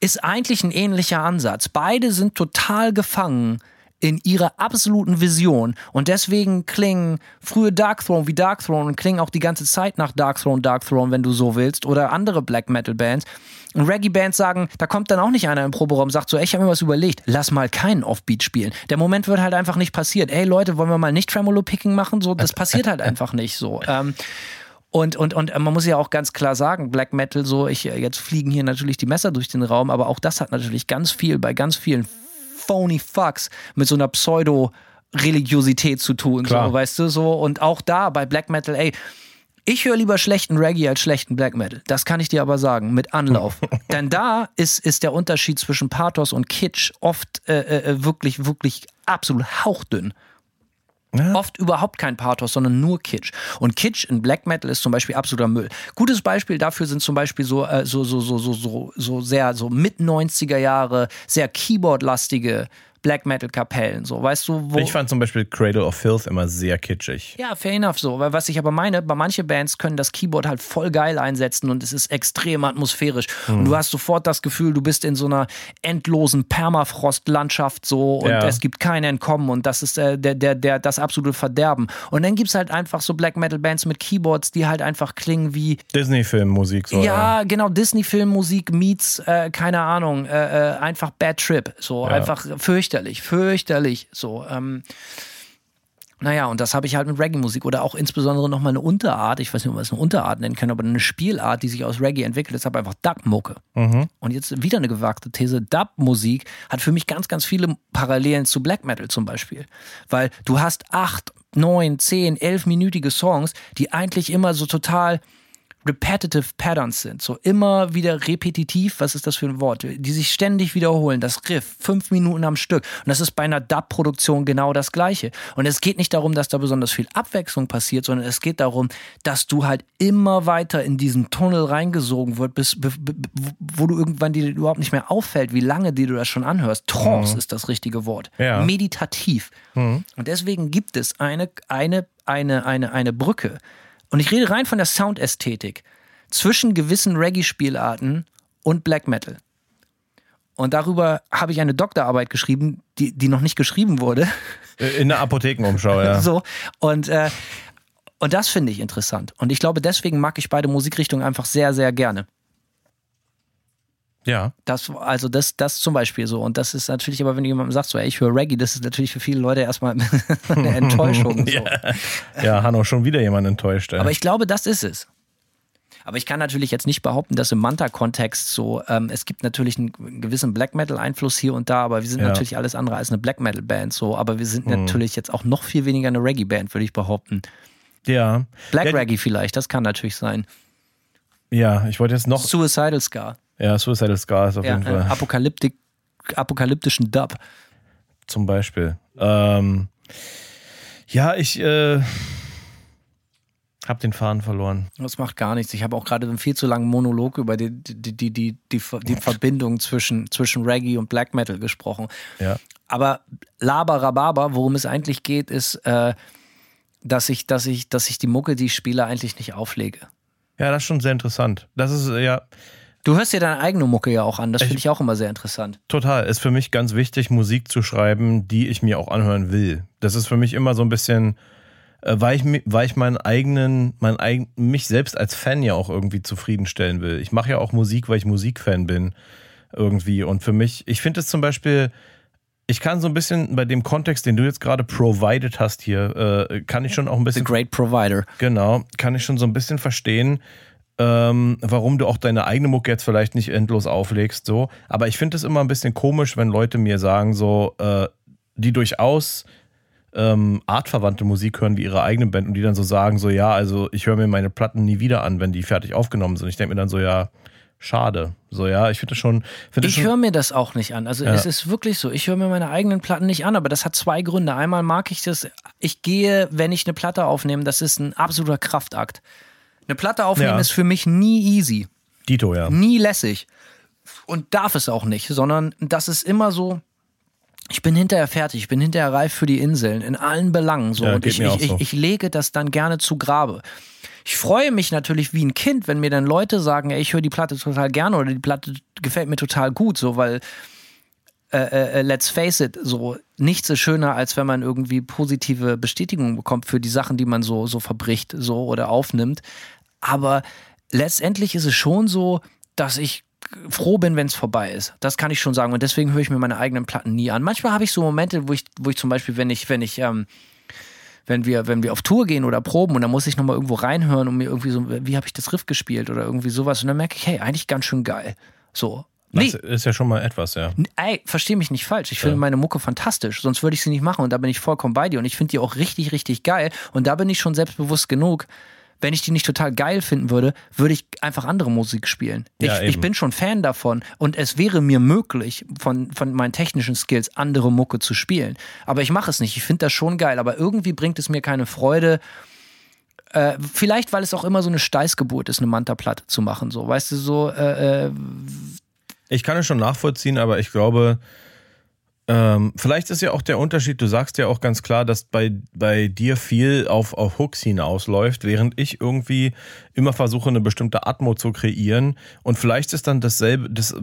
ist eigentlich ein ähnlicher Ansatz. Beide sind total gefangen in ihrer absoluten Vision und deswegen klingen frühe Dark Throne wie Dark Throne und klingen auch die ganze Zeit nach Dark Throne, Dark Throne, wenn du so willst oder andere Black Metal Bands. Und Reggae Bands sagen, da kommt dann auch nicht einer im Proberaum und sagt so, ey, ich habe mir was überlegt, lass mal keinen Offbeat spielen. Der Moment wird halt einfach nicht passiert. Ey Leute, wollen wir mal nicht Tremolo Picking machen? So, das passiert halt einfach nicht so. Ähm, und, und, und man muss ja auch ganz klar sagen, Black Metal, so, ich, jetzt fliegen hier natürlich die Messer durch den Raum, aber auch das hat natürlich ganz viel bei ganz vielen phony Fucks mit so einer Pseudo-Religiosität zu tun, Klar. so, weißt du, so. Und auch da bei Black Metal, ey, ich höre lieber schlechten Reggae als schlechten Black Metal. Das kann ich dir aber sagen, mit Anlauf. Denn da ist, ist der Unterschied zwischen Pathos und Kitsch oft äh, äh, wirklich, wirklich absolut hauchdünn. Oft überhaupt kein Pathos, sondern nur Kitsch. Und Kitsch in Black Metal ist zum Beispiel absoluter Müll. Gutes Beispiel dafür sind zum Beispiel so, äh, so, so, so, so, so, so sehr so mit 90er Jahre, sehr Keyboard-lastige Black Metal Kapellen, so, weißt du, wo. Ich fand zum Beispiel Cradle of Filth immer sehr kitschig. Ja, fair enough so. Weil was ich aber meine, bei manchen Bands können das Keyboard halt voll geil einsetzen und es ist extrem atmosphärisch. Und du hast sofort das Gefühl, du bist in so einer endlosen Permafrost-Landschaft so und Ja. es gibt kein Entkommen und das ist äh, der, der, der, das absolute Verderben. Und dann gibt es halt einfach so Black Metal Bands mit Keyboards, die halt einfach klingen wie Disney-Filmmusik so. ja, genau, Disney-Filmmusik meets, äh, keine Ahnung, äh, äh, einfach Bad Trip. So, Ja. einfach fürchterlich, fürchterlich. So, ähm, naja, und das habe ich halt mit Reggae-Musik oder auch insbesondere nochmal eine Unterart, ich weiß nicht, ob man es eine Unterart nennen kann, aber eine Spielart, die sich aus Reggae entwickelt, ist aber einfach Dub-Mucke. Und jetzt wieder eine gewagte These, Dub-Musik hat für mich ganz, ganz viele Parallelen zu Black Metal zum Beispiel. Weil du hast acht, neun, zehn, elfminütige Songs, die eigentlich immer so total repetitive Patterns sind, so immer wieder repetitiv, was ist das für ein Wort, die sich ständig wiederholen, das Riff, fünf Minuten am Stück. Und das ist bei einer Dub-Produktion genau das Gleiche. Und es geht nicht darum, dass da besonders viel Abwechslung passiert, sondern es geht darum, dass du halt immer weiter in diesen Tunnel reingesogen wird, bis, wo du irgendwann dir überhaupt nicht mehr auffällt, wie lange dir du das schon anhörst. Trance ist das richtige Wort. Ja. Meditativ. Und deswegen gibt es eine, eine, eine, eine, eine Brücke. Und ich rede rein von der Soundästhetik zwischen gewissen Reggae-Spielarten und Black Metal. Und darüber habe ich eine Doktorarbeit geschrieben, die, die noch nicht geschrieben wurde. In der Apothekenumschau, ja. So. Und, äh, und das finde ich interessant. Und ich glaube, deswegen mag ich beide Musikrichtungen einfach sehr, sehr gerne. Ja. Das, also das, das zum Beispiel so. Und das ist natürlich, aber wenn jemand sagt, so, ey, ich höre Reggae, das ist natürlich für viele Leute erstmal eine Enttäuschung. So. Ja, Hanno, schon wieder jemand enttäuscht. ey. Aber ich glaube, das ist es. Aber ich kann natürlich jetzt nicht behaupten, dass im Manta-Kontext so, ähm, es gibt natürlich einen gewissen Black Metal-Einfluss hier und da, aber wir sind Ja. Hm. natürlich alles andere als eine Black Metal-Band, so, aber wir sind natürlich jetzt auch noch viel weniger eine Reggae-Band, würde ich behaupten. ja. Black ja, Reggae vielleicht, das kann natürlich sein. Ja, ich wollte jetzt noch. Suicidal Scar, Ja, Suicidal Scars auf ja, jeden Fall. Apokalyptik, apokalyptischen Dub. Zum Beispiel. Ähm, ja, ich äh, hab den Faden verloren. Das macht gar nichts. Ich habe auch gerade einen viel zu langen Monolog über die, die, die, die, die, die, Verbindung zwischen, zwischen Reggae und Black Metal gesprochen. Ja. Aber Laber Rhabarber, worum es eigentlich geht, ist, äh, dass ich, dass ich, dass ich die Mucke, die ich spiele, eigentlich nicht auflege. Ja, das ist schon sehr interessant. Das ist äh, ja Du hörst dir deine eigene Mucke ja auch an. Das finde ich auch immer sehr interessant. total. Ist für mich ganz wichtig, Musik zu schreiben, die ich mir auch anhören will. Das ist für mich immer so ein bisschen, äh, weil ich, weil ich meinen eigenen, mein eigen, mich selbst als Fan ja auch irgendwie zufriedenstellen will. Ich mache ja auch Musik, weil ich Musikfan bin. Irgendwie. Und für mich, ich finde es zum Beispiel, ich kann so ein bisschen bei dem Kontext, den du jetzt gerade provided hast hier, äh, kann ich schon auch ein The bisschen Great Provider. Genau, kann ich schon so ein bisschen verstehen, ähm, warum du auch deine eigene Mucke jetzt vielleicht nicht endlos auflegst, so. Aber ich finde es immer ein bisschen komisch, wenn Leute mir sagen, so, äh, die durchaus ähm, artverwandte Musik hören wie ihre eigene Band und die dann so sagen, so, ja, also ich höre mir meine Platten nie wieder an, wenn die fertig aufgenommen sind. Ich denke mir dann so, ja, schade. So, ja, ich finde das schon. Find Ich höre mir das auch nicht an. Also Ja. es ist wirklich so. Ich höre mir meine eigenen Platten nicht an, aber das hat zwei Gründe. Einmal mag ich das, ich gehe, wenn ich eine Platte aufnehme, das ist ein absoluter Kraftakt. Eine Platte aufnehmen Ja. ist für mich nie easy. Dito, ja. nie lässig. Und darf es auch nicht, sondern das ist immer so. Ich bin hinterher fertig, ich bin hinterher reif für die Inseln, in allen Belangen. So. Ja, und ich, ich, auch ich, so. ich lege das dann gerne zu Grabe. Ich freue mich natürlich wie ein Kind, wenn mir dann Leute sagen, ey, ich höre die Platte total gerne oder die Platte gefällt mir total gut, so, weil äh, äh, let's face it, so nichts ist schöner, als wenn man irgendwie positive Bestätigung bekommt für die Sachen, die man so, so verbricht, so oder aufnimmt. Aber letztendlich ist es schon so, dass ich froh bin, wenn es vorbei ist. Das kann ich schon sagen. Und deswegen höre ich mir meine eigenen Platten nie an. Manchmal habe ich so Momente, wo ich, wo ich zum Beispiel, wenn ich, wenn ich, ähm, wenn wir, wenn wir auf Tour gehen oder proben und dann muss ich nochmal irgendwo reinhören und mir irgendwie so, wie habe ich das Riff gespielt oder irgendwie sowas. Und dann merke ich, hey, eigentlich ganz schön geil. So. Nee, Das ist ja schon mal etwas, ja. Ey, versteh mich nicht falsch. Ich finde meine Mucke fantastisch, sonst würde ich sie nicht machen und da bin ich vollkommen bei dir und ich finde die auch richtig, richtig geil und da bin ich schon selbstbewusst genug. Wenn ich die nicht total geil finden würde, würde ich einfach andere Musik spielen. Ich, Ja, ich bin schon Fan davon und es wäre mir möglich, von, von meinen technischen Skills andere Mucke zu spielen. Aber ich mache es nicht. Ich finde das schon geil, aber irgendwie bringt es mir keine Freude. Äh, vielleicht, weil es auch immer so eine Steißgeburt ist, eine Manta-Platte zu machen. So, weißt du, so, äh, äh, Ich kann es schon nachvollziehen, aber ich glaube, Ähm, vielleicht ist ja auch der Unterschied, du sagst ja auch ganz klar, dass bei, bei dir viel auf, auf Hooks hinausläuft, während ich irgendwie immer versuche, eine bestimmte Atmo zu kreieren. Und vielleicht ist dann dasselbe, das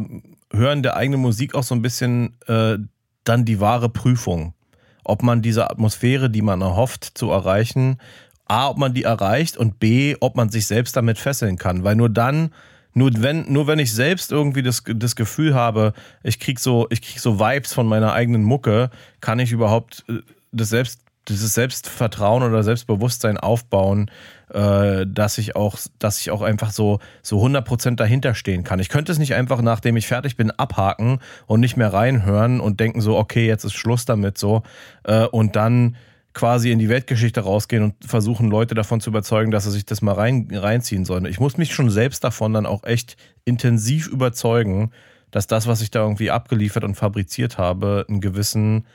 Hören der eigenen Musik auch so ein bisschen äh, dann die wahre Prüfung. Ob man diese Atmosphäre, die man erhofft zu erreichen, A, ob man die erreicht und B, ob man sich selbst damit fesseln kann. Weil nur dann nur wenn, nur wenn ich selbst irgendwie das, das Gefühl habe, ich krieg so, ich krieg so Vibes von meiner eigenen Mucke, kann ich überhaupt äh, das selbst, dieses Selbstvertrauen oder Selbstbewusstsein aufbauen, äh, dass ich auch, dass ich auch einfach so, so 100% dahinter stehen kann. Ich könnte es nicht einfach, nachdem ich fertig bin, abhaken und nicht mehr reinhören und denken so, okay, jetzt ist Schluss damit so, äh, und dann quasi in die Weltgeschichte rausgehen und versuchen, Leute davon zu überzeugen, dass sie sich das mal rein, reinziehen sollen. Ich muss mich schon selbst davon dann auch echt intensiv überzeugen, dass das, was ich da irgendwie abgeliefert und fabriziert habe, einen gewissen,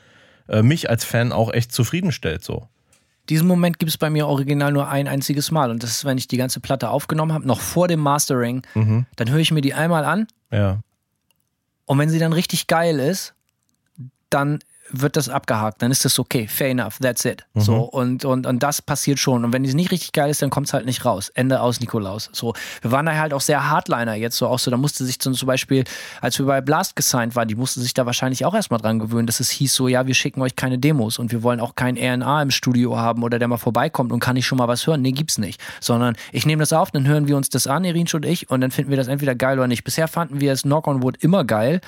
äh, mich als Fan auch echt zufriedenstellt, so. Diesen Moment gibt es bei mir original nur ein einziges Mal. Und das ist, wenn ich die ganze Platte aufgenommen habe, noch vor dem Mastering, mhm. dann höre ich mir die einmal an. Ja. Und wenn sie dann richtig geil ist, dann wird das abgehakt, dann ist das okay, fair enough, that's it. Mhm. So, und, und, und das passiert schon. Und wenn es nicht richtig geil ist, dann kommt es halt nicht raus. Ende aus Nikolaus. So, wir waren da halt auch sehr Hardliner jetzt so auch so, da musste sich zum Beispiel, als wir bei Blast gesigned waren, die mussten sich da wahrscheinlich auch erstmal dran gewöhnen, dass es hieß so, ja, wir schicken euch keine Demos und wir wollen auch kein RNA im Studio haben oder der mal vorbeikommt und kann ich schon mal was hören. Nee, gibt's nicht. Sondern ich nehme das auf, dann hören wir uns das an, Irinsch und ich, und dann finden wir das entweder geil oder nicht. Bisher fanden wir es Knock on Wood immer geil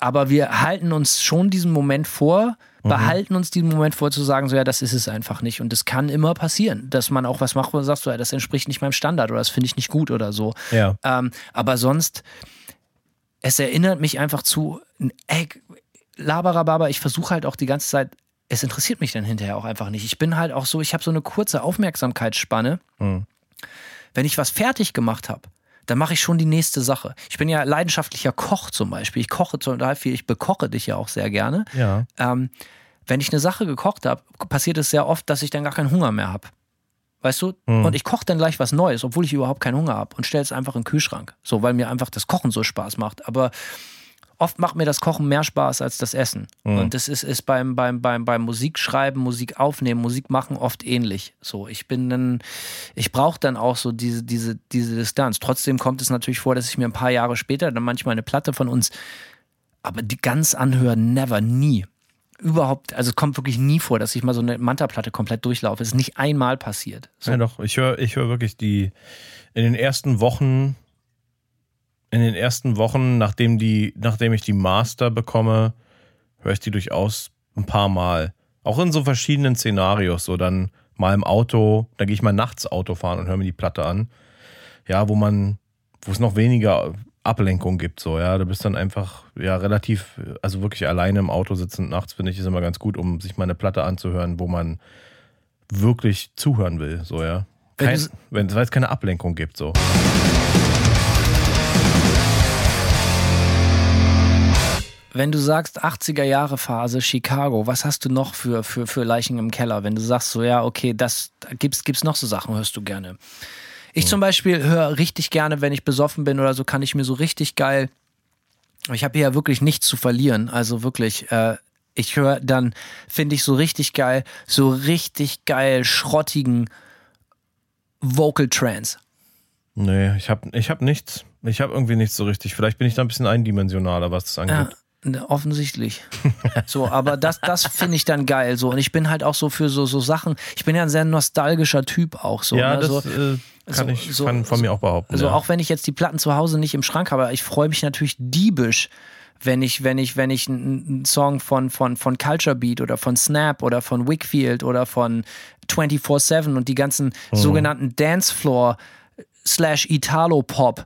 aber wir halten uns schon diesen Moment vor, mhm. behalten uns diesen Moment vor zu sagen, so ja, das ist es einfach nicht. Und das kann immer passieren, dass man auch was macht, wo man sagt, so ja, das entspricht nicht meinem Standard oder das finde ich nicht gut oder so. Ja. Ähm, aber sonst, es erinnert mich einfach zu, ey, Laberababa, ich versuche halt auch die ganze Zeit, es interessiert mich dann hinterher auch einfach nicht. Ich bin halt auch so, ich habe so eine kurze Aufmerksamkeitsspanne. Mhm. Wenn ich was fertig gemacht habe, dann mache ich schon die nächste Sache. Ich bin ja leidenschaftlicher Koch zum Beispiel. Ich koche total viel, ich bekoche dich ja auch sehr gerne. Ja. Ähm, wenn ich eine Sache gekocht habe, passiert es sehr oft, dass ich dann gar keinen Hunger mehr habe. Weißt du? Mhm. Und ich koche dann gleich was Neues, obwohl ich überhaupt keinen Hunger habe und stelle es einfach in den Kühlschrank. So, weil mir einfach das Kochen so Spaß macht. Aber oft macht mir das Kochen mehr Spaß als das Essen. Mhm. Und das ist, ist beim, beim, beim, beim Musikschreiben, Musik aufnehmen, Musik machen oft ähnlich. So, ich bin dann, ich brauche dann auch so diese, diese, diese Distanz. Trotzdem kommt es natürlich vor, dass ich mir ein paar Jahre später dann manchmal eine Platte von uns, aber die ganz anhören, never, nie. Überhaupt, also es kommt wirklich nie vor, dass ich mal so eine Manta-Platte komplett durchlaufe. Es ist nicht einmal passiert. So. Ja, doch, ich höre ich hör wirklich die, in den ersten Wochen in den ersten Wochen, nachdem, die, nachdem ich die Master bekomme, höre ich die durchaus ein paar Mal. Auch in so verschiedenen Szenarios. So dann mal im Auto, dann gehe ich mal nachts Auto fahren und höre mir die Platte an. Ja, wo man, wo es noch weniger Ablenkung gibt, so, ja. Du bist dann einfach, ja, relativ, also wirklich alleine im Auto sitzend nachts, finde ich, ist immer ganz gut, um sich mal eine Platte anzuhören, wo man wirklich zuhören will, so, ja. Kein, wenn es keine Ablenkung gibt, so. Wenn du sagst 80er Jahre Phase Chicago, was hast du noch für, für, für Leichen im Keller? Wenn du sagst so, ja, okay, das gibt's, gibt's noch so Sachen, hörst du gerne. Ich zum Beispiel höre richtig gerne, wenn ich besoffen bin oder so, kann ich mir so richtig geil. Ich habe hier ja wirklich nichts zu verlieren. Also wirklich, äh, ich höre dann, finde ich so richtig geil, so richtig geil schrottigen Vocal Trance. Nee, ich habe ich hab nichts. Ich habe irgendwie nichts so richtig. Vielleicht bin ich da ein bisschen eindimensionaler, was das angeht. Ja. Ne, offensichtlich. so, aber das, das finde ich dann geil. So. Und ich bin halt auch so für so, so Sachen. Ich bin ja ein sehr nostalgischer Typ auch. So, ja, ne? das so, äh, kann so, ich so, kann von mir auch behaupten. Also ja. auch wenn ich jetzt die Platten zu Hause nicht im Schrank habe, ich freue mich natürlich diebisch, wenn ich, wenn ich, wenn ich einen Song von, von, von Culture Beat oder von Snap oder von Wickfield oder von 24-7 und die ganzen mhm. sogenannten Dancefloor slash Italo Pop äh,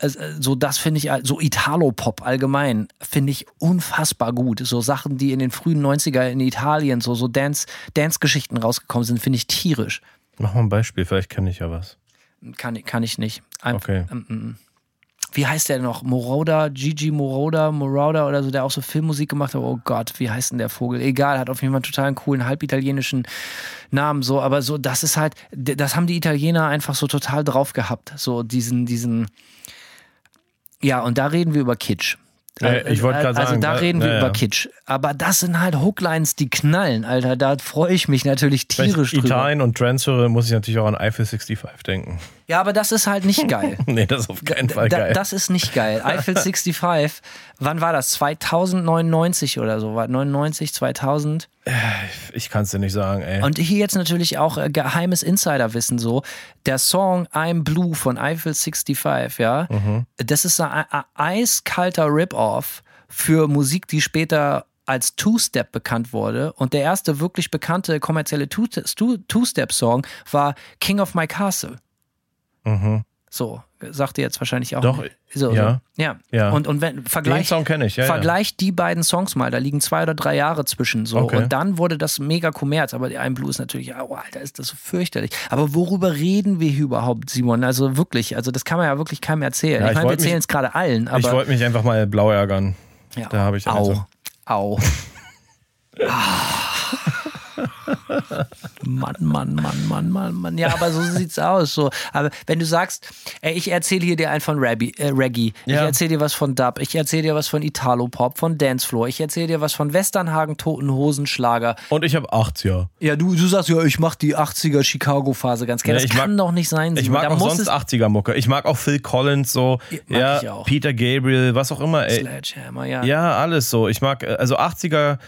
so das finde ich, so Italo-Pop allgemein, finde ich unfassbar gut. So Sachen, die in den frühen 90er in Italien, so, so Dance, Dance-Geschichten rausgekommen sind, finde ich tierisch. Mach mal ein Beispiel, vielleicht kenne ich ja was. Kann, kann ich nicht. Ein, okay. Ähm, ähm, wie heißt der noch? Moroda, Gigi Moroda, Moroda oder so, der auch so Filmmusik gemacht hat. Oh Gott, wie heißt denn der Vogel? Egal, hat auf jeden Fall einen total coolen, halbitalienischen Namen. So, aber so, das ist halt, das haben die Italiener einfach so total drauf gehabt. So diesen, diesen, ja, und da reden wir über Kitsch. Äh, ich wollte gerade also sagen, da da- reden wir ja, über ja. Kitsch. Aber das sind halt Hooklines, die knallen, Alter. Da freue ich mich natürlich Wenn ich tierisch drüber. Italien und Trance höre, muss ich natürlich auch an Eiffel 65 denken. Ja, aber das ist halt nicht geil. nee, das ist auf keinen Fall Da, geil. das ist nicht geil. Eiffel 65, wann war das? 2099 oder so? War 99, 2000? ich kann es dir nicht sagen, ey. Und hier jetzt natürlich auch äh, geheimes Insiderwissen so. Der Song I'm Blue von Eiffel 65, ja, Mhm. das ist ein, ein eiskalter Rip-Off für Musik, die später als Two-Step bekannt wurde. Und der erste wirklich bekannte kommerzielle Two- Two- Two-Step-Song war King of My Castle. So, sagt ihr jetzt wahrscheinlich auch. Mhm. Doch, so, ja. So. ja. Ja. Und, und wenn, vergleich, ich, ja. ja. Vergleich die beiden Songs mal, da liegen zwei oder drei Jahre zwischen so. Okay. Und dann wurde das mega kommerz. Aber die Ein Blue ist natürlich, oh, Alter, ist das so fürchterlich. Aber worüber reden wir hier überhaupt, Simon? Also wirklich, also das kann man ja wirklich keinem erzählen. Ja, ich ich meine, wir erzählen es gerade allen, aber. ich wollte mich einfach mal blau ärgern. ja, da habe ich dann Au. so- Au. Ah. Mann, Mann, Mann, Mann, Mann, Mann. Ja, aber so sieht's aus. So. Aber wenn du sagst, ey, ich erzähle hier dir einen von Rabbi, äh, Reggae, ich Ja. erzähle dir was von Dub, ich erzähle dir was von Italo-Pop, von Dancefloor, ich erzähle dir was von Westernhagen, Toten Hosen, Schlager. Und ich habe 80er. Ja, du, du sagst ja, ich mach die 80er Chicago-Phase ganz gerne. Ja, das ich kann mag- doch nicht sein. Ich Simon. mag da auch muss sonst es 80er Mucke. Ich mag auch Phil Collins so. Ja, ich auch. Peter Gabriel, was auch immer. Ey. Sledgehammer, ja. Ja, alles so. Ich mag, äh, also 80er,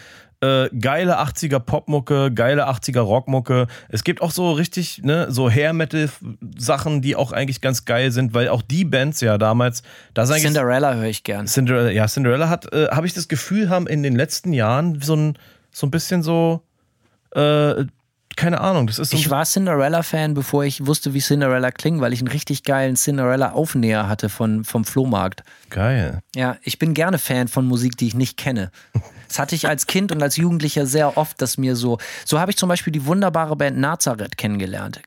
äh, geile 80er Popmucke, geile 80er Rockmucke. Es gibt auch so richtig, ne, so Hair-Metal-Sachen, die auch eigentlich ganz geil sind, weil auch die Bands ja damals, da. Cinderella höre ich gern. Cinderella, ja, Cinderella hat, äh, habe ich das Gefühl, haben in den letzten Jahren so ein, so ein bisschen so, äh, keine Ahnung, das ist so Ich war Cinderella-Fan, bevor ich wusste, wie Cinderella klingt, weil ich einen richtig geilen Cinderella-Aufnäher hatte von, vom Flohmarkt. geil. Ja, ich bin gerne Fan von Musik, die ich nicht kenne. Das hatte ich als Kind und als Jugendlicher sehr oft, dass mir so. So habe ich zum Beispiel die wunderbare Band Nazareth kennengelernt.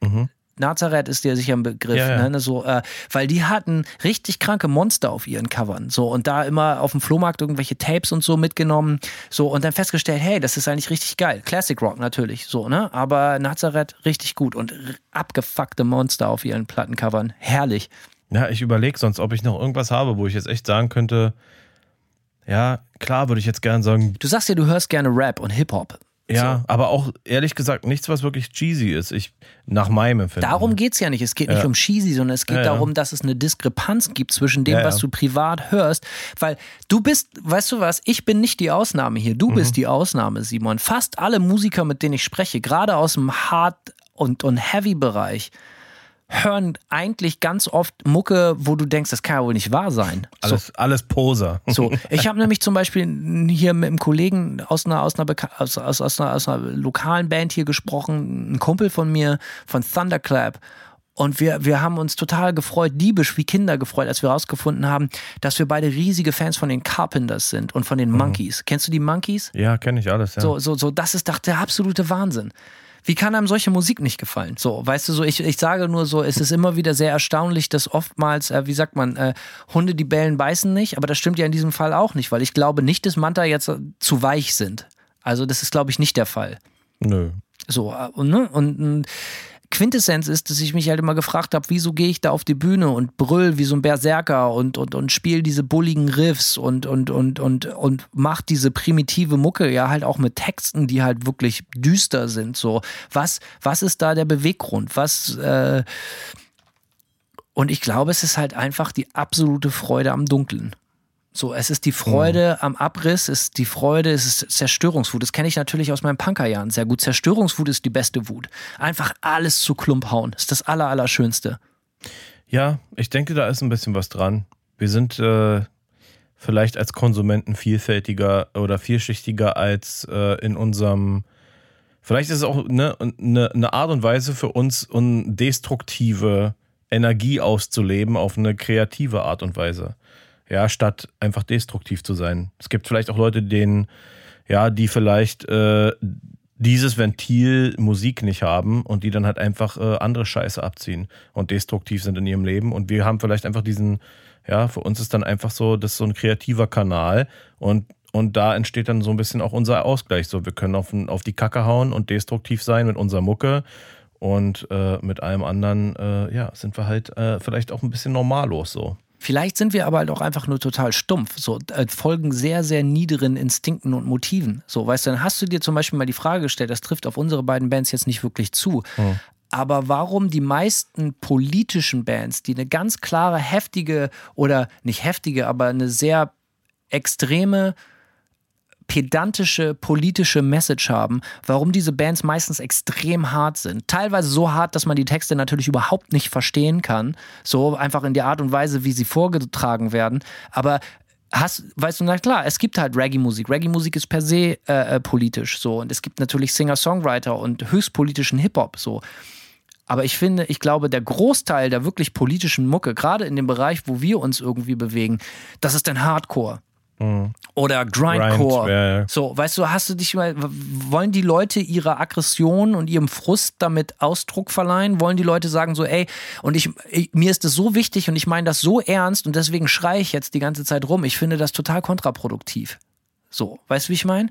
Nazareth ist dir sicher ein Begriff, Ja, ja. Ne? So, äh, weil die hatten richtig kranke Monster auf ihren Covern. So, und da immer auf dem Flohmarkt irgendwelche Tapes und so mitgenommen. So, und dann festgestellt, hey, das ist eigentlich richtig geil. Classic Rock natürlich, so, ne? Aber Nazareth richtig gut und abgefuckte Monster auf ihren Plattencovern. Herrlich. Ja, ich überlege sonst, ob ich noch irgendwas habe, wo ich jetzt echt sagen könnte, ja, klar würde ich jetzt gern sagen, Du sagst ja, du hörst gerne Rap und Hip-Hop. ja, aber auch ehrlich gesagt nichts, was wirklich cheesy ist. Ich, nach meinem Empfinden. Darum geht es ja nicht. Es geht nicht Ja. um cheesy, sondern es geht Ja, ja. darum, dass es eine Diskrepanz gibt zwischen dem, was du privat hörst. Weil du bist, weißt du was, ich bin nicht die Ausnahme hier. Mhm. Du bist die Ausnahme, Simon. Fast alle Musiker, mit denen ich spreche, gerade aus dem Hard- und, und Heavy-Bereich, hören eigentlich ganz oft Mucke, wo du denkst, das kann ja wohl nicht wahr sein. So, Alles, alles Poser. so, ich habe nämlich zum Beispiel hier mit einem Kollegen aus einer, aus, einer, Beka- aus, aus, aus, einer, aus einer lokalen Band hier gesprochen, ein Kumpel von mir, von Thunderclap. Und wir, wir haben uns total gefreut, diebisch wie Kinder gefreut, als wir herausgefunden haben, dass wir beide riesige Fans von den Carpenters sind und von den Monkeys. Kennst du die Monkeys? Ja, kenne ich alles, ja. So, so, so, das ist doch der absolute Wahnsinn. Wie kann einem solche Musik nicht gefallen? So, weißt du, so, ich, ich sage nur so, es ist immer wieder sehr erstaunlich, dass oftmals, äh, wie sagt man, äh, Hunde, die bellen, beißen nicht, aber das stimmt ja in diesem Fall auch nicht, weil ich glaube nicht, dass Manta jetzt zu weich sind. Also, das ist, glaube ich, nicht der Fall. Nö. So, äh, und, ne? und ähm, Quintessenz ist, dass ich mich halt immer gefragt habe, wieso gehe ich da auf die Bühne und brüll wie so ein Berserker und, und, und spiele diese bulligen Riffs und, und, und, und, und mach diese primitive Mucke ja halt auch mit Texten, die halt wirklich düster sind. So, was, was ist da der Beweggrund? Was, äh, und ich glaube, es ist halt einfach die absolute Freude am Dunkeln. So, es ist die Freude am Abriss, es ist die Freude, es ist Zerstörungswut. Das kenne ich natürlich aus meinen Punkerjahren sehr gut. Zerstörungswut ist die beste Wut. Einfach alles zu Klump hauen, ist das aller, Allerschönste. Ja, ich denke, da ist ein bisschen was dran. Wir sind äh, vielleicht als Konsumenten vielfältiger oder vielschichtiger als äh, in unserem. Vielleicht ist es auch eine ne, ne Art und Weise für uns, um destruktive Energie auszuleben auf eine kreative Art und Weise. Ja, statt einfach destruktiv zu sein. Es gibt vielleicht auch Leute, denen, ja, die vielleicht äh, dieses Ventil Musik nicht haben und die dann halt einfach äh, andere Scheiße abziehen und destruktiv sind in ihrem Leben. Und wir haben vielleicht einfach diesen, ja, für uns ist dann einfach so, das ist so ein kreativer Kanal und, und da entsteht dann so ein bisschen auch unser Ausgleich. So, wir können auf, auf die Kacke hauen und destruktiv sein mit unserer Mucke und äh, mit allem anderen, äh, ja, sind wir halt äh, vielleicht auch ein bisschen normallos so. Vielleicht sind wir aber halt auch einfach nur total stumpf, so äh, folgen sehr, sehr niederen Instinkten und Motiven. So, weißt du, dann hast du dir zum Beispiel mal die Frage gestellt, das trifft auf unsere beiden Bands jetzt nicht wirklich zu. Hm. Aber warum die meisten politischen Bands, die eine ganz klare, heftige oder nicht heftige, aber eine sehr extreme pedantische politische Message haben, warum diese Bands meistens extrem hart sind. Teilweise so hart, dass man die Texte natürlich überhaupt nicht verstehen kann. So einfach in der Art und Weise, wie sie vorgetragen werden. Aber hast, weißt du, na klar, es gibt halt Reggae-Musik. Reggae-Musik ist per se äh, äh, politisch so. Und es gibt natürlich Singer-Songwriter und höchstpolitischen Hip-Hop so. Aber ich finde, ich glaube, der Großteil der wirklich politischen Mucke, gerade in dem Bereich, wo wir uns irgendwie bewegen, das ist dann Hardcore. Oder Grindcore. Grind, ja, ja. So, weißt du, hast du dich mal, wollen die Leute ihrer Aggression und ihrem Frust damit Ausdruck verleihen? Wollen die Leute sagen so, ey, und ich, ich mir ist das so wichtig und ich meine das so ernst und deswegen schreie ich jetzt die ganze Zeit rum. Ich finde das total kontraproduktiv. So, weißt du, wie ich meine?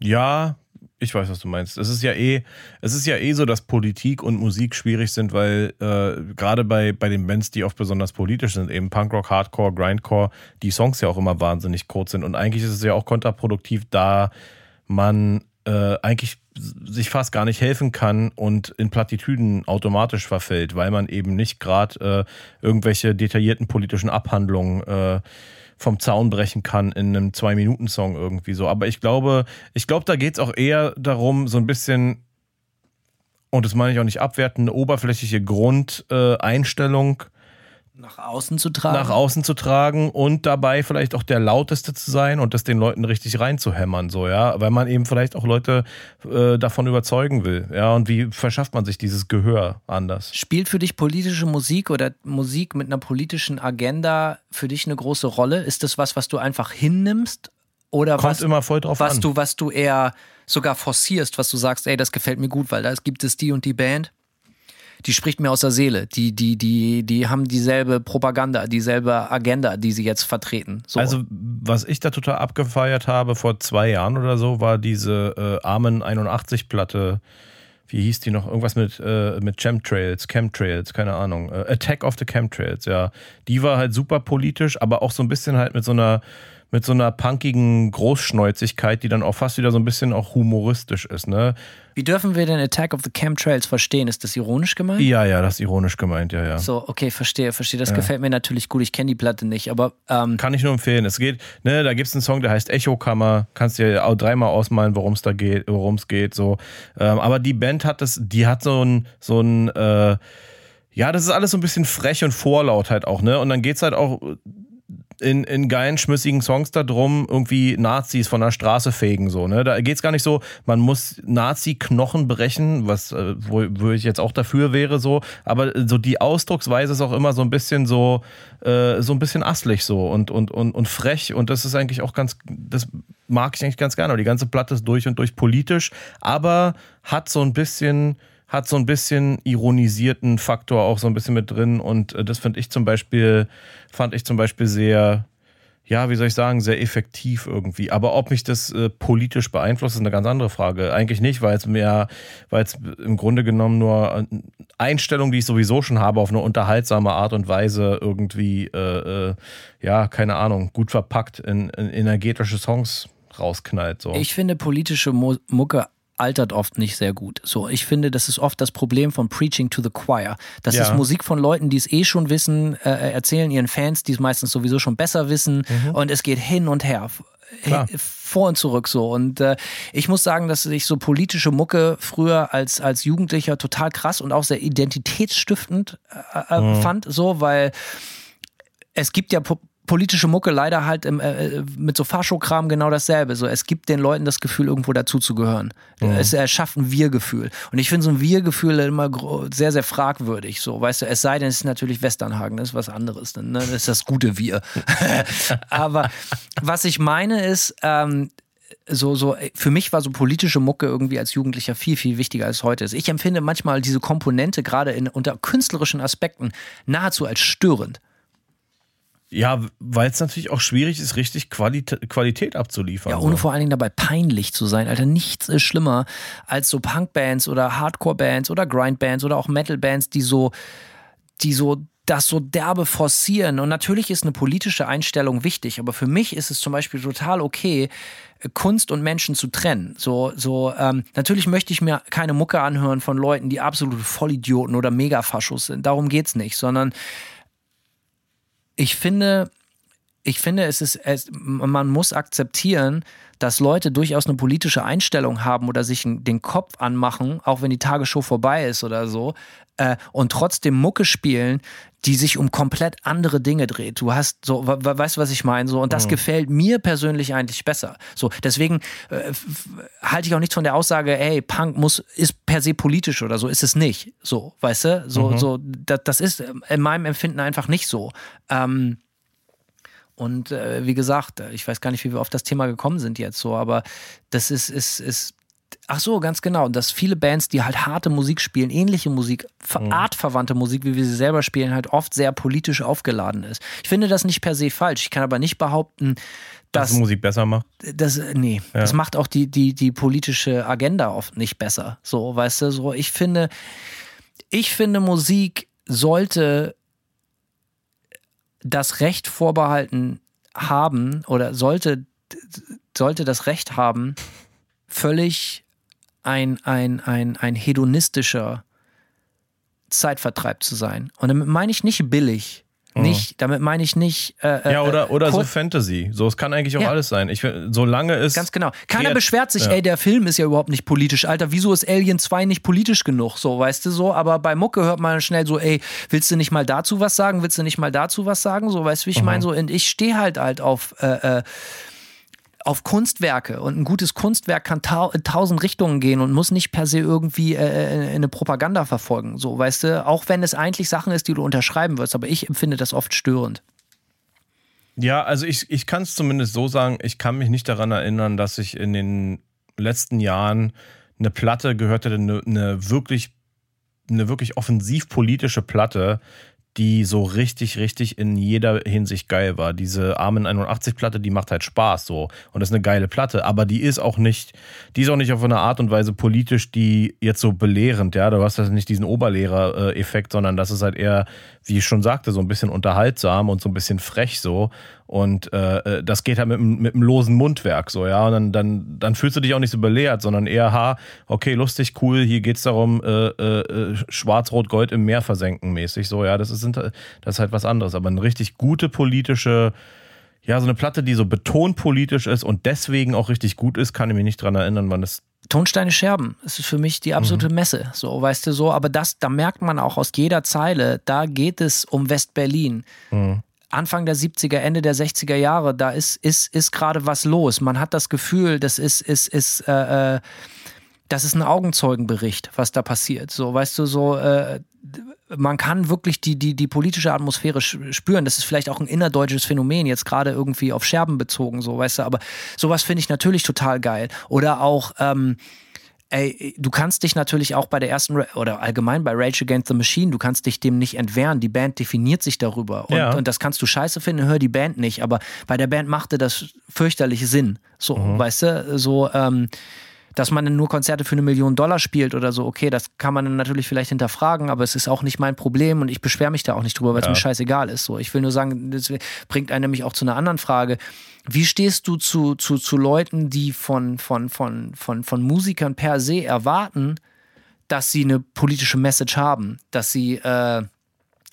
Ja, ich weiß, was du meinst. Es ist ja eh, es ist ja eh so, dass Politik und Musik schwierig sind, weil äh, gerade bei, bei den Bands, die oft besonders politisch sind, eben Punkrock, Hardcore, Grindcore, die Songs ja auch immer wahnsinnig kurz sind. Und eigentlich ist es ja auch kontraproduktiv, da man äh, eigentlich sich fast gar nicht helfen kann und in Plattitüden automatisch verfällt, weil man eben nicht gerade äh, irgendwelche detaillierten politischen Abhandlungen äh, vom Zaun brechen kann in einem Zwei-Minuten-Song irgendwie so. Aber ich glaube, ich glaube, da geht es auch eher darum, so ein bisschen, und das meine ich auch nicht abwertend, eine oberflächliche Grundeinstellung äh, nach außen zu tragen. nach außen zu tragen und dabei vielleicht auch der lauteste zu sein und das den Leuten richtig reinzuhämmern, so, ja, weil man eben vielleicht auch Leute äh, davon überzeugen will, ja, und wie verschafft man sich dieses Gehör anders? Spielt für dich politische Musik oder Musik mit einer politischen Agenda für dich eine große Rolle? Ist das was, was du einfach hinnimmst? Oder Kommt was, immer voll drauf was an. du, was du eher sogar forcierst, was du sagst, ey, das gefällt mir gut, weil da gibt es die und die Band, die spricht mir aus der Seele. Die, die, die, die haben dieselbe Propaganda, dieselbe Agenda, die sie jetzt vertreten. So. Also, was ich da total abgefeiert habe vor zwei Jahren oder so, war diese äh, Armen 81-Platte. Wie hieß die noch? Irgendwas mit, äh, mit Chemtrails, Chemtrails, keine Ahnung. Äh, Attack of the Chemtrails, ja. Die war halt super politisch, aber auch so ein bisschen halt mit so einer mit so einer punkigen Großschnäuzigkeit, die dann auch fast wieder so ein bisschen auch humoristisch ist, ne? Wie dürfen wir den Attack of the Chemtrails verstehen? Ist das ironisch gemeint? Ja, ja, das ist ironisch gemeint, ja, ja. So, okay, verstehe, verstehe. Das gefällt mir natürlich gut. Ich kenne die Platte nicht, aber ähm, Kann ich nur empfehlen. Es geht, ne, da gibt es einen Song, der heißt Echokammer. Kannst dir auch dreimal ausmalen, worum es da geht, worum es geht. So. Ähm, aber die Band hat das, die hat so ein, so ein, äh, ja, das ist alles so ein bisschen frech und vorlaut halt auch, ne? Und dann geht's halt auch in, in geilen, schmissigen Songs darum, irgendwie Nazis von der Straße fegen, so, ne? Da geht's gar nicht so, man muss Nazi-Knochen brechen, was, äh, wo, wo ich jetzt auch dafür wäre, so, aber so die Ausdrucksweise ist auch immer so ein bisschen so, äh, so ein bisschen asslig so und, und, und, und frech und das ist eigentlich auch ganz, das mag ich eigentlich ganz gerne. Die ganze Platte ist durch und durch politisch, aber hat so ein bisschen, hat so ein bisschen ironisierten Faktor auch so ein bisschen mit drin und äh, das finde ich zum Beispiel, fand ich zum Beispiel sehr, ja, wie soll ich sagen, sehr effektiv irgendwie. Aber ob mich das äh, politisch beeinflusst, ist eine ganz andere Frage. Eigentlich nicht, weil es mir, weil es im Grunde genommen nur eine Einstellung, die ich sowieso schon habe, auf eine unterhaltsame Art und Weise irgendwie, äh, äh, ja, keine Ahnung, gut verpackt in, in energetische Songs rausknallt. So. ich finde politische Mu Mucke altert oft nicht sehr gut. So, ich finde, das ist oft das Problem von Preaching to the Choir. Das Ja. ist Musik von Leuten, die es eh schon wissen, äh, erzählen ihren Fans, die es meistens sowieso schon besser wissen. Und es geht hin und her. Klar. Vor und zurück so. Und äh, ich muss sagen, dass ich so politische Mucke früher als, als Jugendlicher total krass und auch sehr identitätsstiftend äh, äh, fand, so, weil es gibt ja po politische Mucke leider halt im, äh, mit so Faschokram genau dasselbe. So, es gibt den Leuten das Gefühl, irgendwo dazuzugehören. Es erschafft ein Wir-Gefühl. Und ich finde so ein Wir-Gefühl immer sehr, sehr fragwürdig. So, weißt du, es sei denn, es ist natürlich Westernhagen, das ist was anderes. Dann, ne? Das ist das gute Wir. Aber was ich meine ist, ähm, so, so, für mich war so politische Mucke irgendwie als Jugendlicher viel, viel wichtiger als heute ist. Ich empfinde manchmal diese Komponente gerade in, unter künstlerischen Aspekten nahezu als störend. Ja, weil es natürlich auch schwierig ist, richtig Qualität, Qualität abzuliefern. Ja, ohne vor allen Dingen dabei peinlich zu sein. Alter, nichts ist schlimmer als so Punkbands oder Hardcore-Bands oder Grindbands oder auch Metal-Bands, die so, die so das so derbe forcieren. Und natürlich ist eine politische Einstellung wichtig, aber für mich ist es zum Beispiel total okay, Kunst und Menschen zu trennen. So, so, ähm, natürlich möchte ich mir keine Mucke anhören von Leuten, die absolute Vollidioten oder Megafaschos sind. Darum geht's nicht, sondern ich finde, ich finde, es ist, es, man muss akzeptieren, dass Leute durchaus eine politische Einstellung haben oder sich den Kopf anmachen, auch wenn die Tagesshow vorbei ist oder so, äh, und trotzdem Mucke spielen, die sich um komplett andere Dinge dreht. Du hast so, weißt du, was ich meine? So, und das mhm. gefällt mir persönlich eigentlich besser. So, deswegen äh, halte ich auch nichts von der Aussage, ey, Punk muss, ist per se politisch oder so, ist es nicht. So, weißt du? So, mhm. so, das, das ist in meinem Empfinden einfach nicht so. Ähm, und äh, wie gesagt, ich weiß gar nicht, wie wir auf das Thema gekommen sind jetzt so, aber das ist, ist, ist Ach so, ganz genau. Dass viele Bands, die halt harte Musik spielen, ähnliche Musik, mhm. artverwandte Musik, wie wir sie selber spielen, halt oft sehr politisch aufgeladen ist. Ich finde das nicht per se falsch. Ich kann aber nicht behaupten, dass. Dass Musik besser macht? Das, nee, ja. das macht auch die, die, die politische Agenda oft nicht besser. So, weißt du, so. Ich finde, ich finde, Musik sollte das Recht vorbehalten haben oder sollte, sollte das Recht haben, völlig ein, ein, ein, ein hedonistischer Zeitvertreib zu sein. Und damit meine ich nicht billig. Nicht, damit meine ich nicht. Äh, ja, oder, äh, oder so Fantasy. So, es kann eigentlich auch ja. alles sein. Ich, solange es. Ganz genau. Keiner beschwert sich, ja. ey, der Film ist ja überhaupt nicht politisch. Alter, wieso ist Alien 2 nicht politisch genug? So, weißt du so? Aber bei Mucke hört man schnell so, ey, willst du nicht mal dazu was sagen? Willst du nicht mal dazu was sagen? So, weißt du, wie ich mhm. meine? So, und ich stehe halt halt auf. Äh, äh auf Kunstwerke und ein gutes Kunstwerk kann ta tausend Richtungen gehen und muss nicht per se irgendwie äh, äh, eine Propaganda verfolgen. So, weißt du, auch wenn es eigentlich Sachen ist, die du unterschreiben wirst, aber ich empfinde das oft störend. Ja, also ich, ich kann es zumindest so sagen, ich kann mich nicht daran erinnern, dass ich in den letzten Jahren eine Platte gehört hätte, eine, eine wirklich eine wirklich offensiv politische Platte, die so richtig, richtig in jeder Hinsicht geil war. Diese Armen 81-Platte, die macht halt Spaß so. Und ist eine geile Platte, aber die ist auch nicht, die ist auch nicht auf eine Art und Weise politisch, die jetzt so belehrend, ja. Du hast das nicht diesen Oberlehrer-Effekt, sondern das ist halt eher, wie ich schon sagte, so ein bisschen unterhaltsam und so ein bisschen frech so. Und äh, äh, das geht halt mit, mit einem losen Mundwerk so, ja. Und dann, dann, dann fühlst du dich auch nicht so belehrt, sondern eher, ha, okay, lustig, cool, hier geht's darum, äh, äh, äh Schwarz-Rot-Gold im Meer versenken mäßig. So, ja, das ist, das ist halt was anderes. Aber eine richtig gute politische, ja, so eine Platte, die so betonpolitisch ist und deswegen auch richtig gut ist, kann ich mich nicht dran erinnern, wann es Tonsteine Scherben. Das ist für mich die absolute mhm. Messe. So, weißt du so. Aber das, da merkt man auch aus jeder Zeile, da geht es um West-Berlin. Mhm. Anfang der 70er, Ende der 60er Jahre, da ist, ist, ist gerade was los. Man hat das Gefühl, das ist, ist, ist, äh, äh, das ist ein Augenzeugenbericht, was da passiert. So, weißt du, so, äh, man kann wirklich die, die, die politische Atmosphäre spüren. Das ist vielleicht auch ein innerdeutsches Phänomen, jetzt gerade irgendwie auf Scherben bezogen, so, weißt du, aber sowas finde ich natürlich total geil. Oder auch, ähm, ey, du kannst dich natürlich auch bei der ersten oder allgemein bei Rage Against the Machine, du kannst dich dem nicht entwehren. Die Band definiert sich darüber. Und, ja. und das kannst du scheiße finden, hör die Band nicht. Aber bei der Band machte das fürchterlich Sinn. So, mhm. weißt du, so, ähm, dass man nur Konzerte für eine Million Dollar spielt oder so, okay, das kann man dann natürlich vielleicht hinterfragen, aber es ist auch nicht mein Problem und ich beschwere mich da auch nicht drüber, weil es ja. mir scheißegal ist. So, ich will nur sagen, das bringt einen nämlich auch zu einer anderen Frage. Wie stehst du zu, zu, zu Leuten, die von, von, von, von, von Musikern per se erwarten, dass sie eine politische Message haben, dass sie, äh,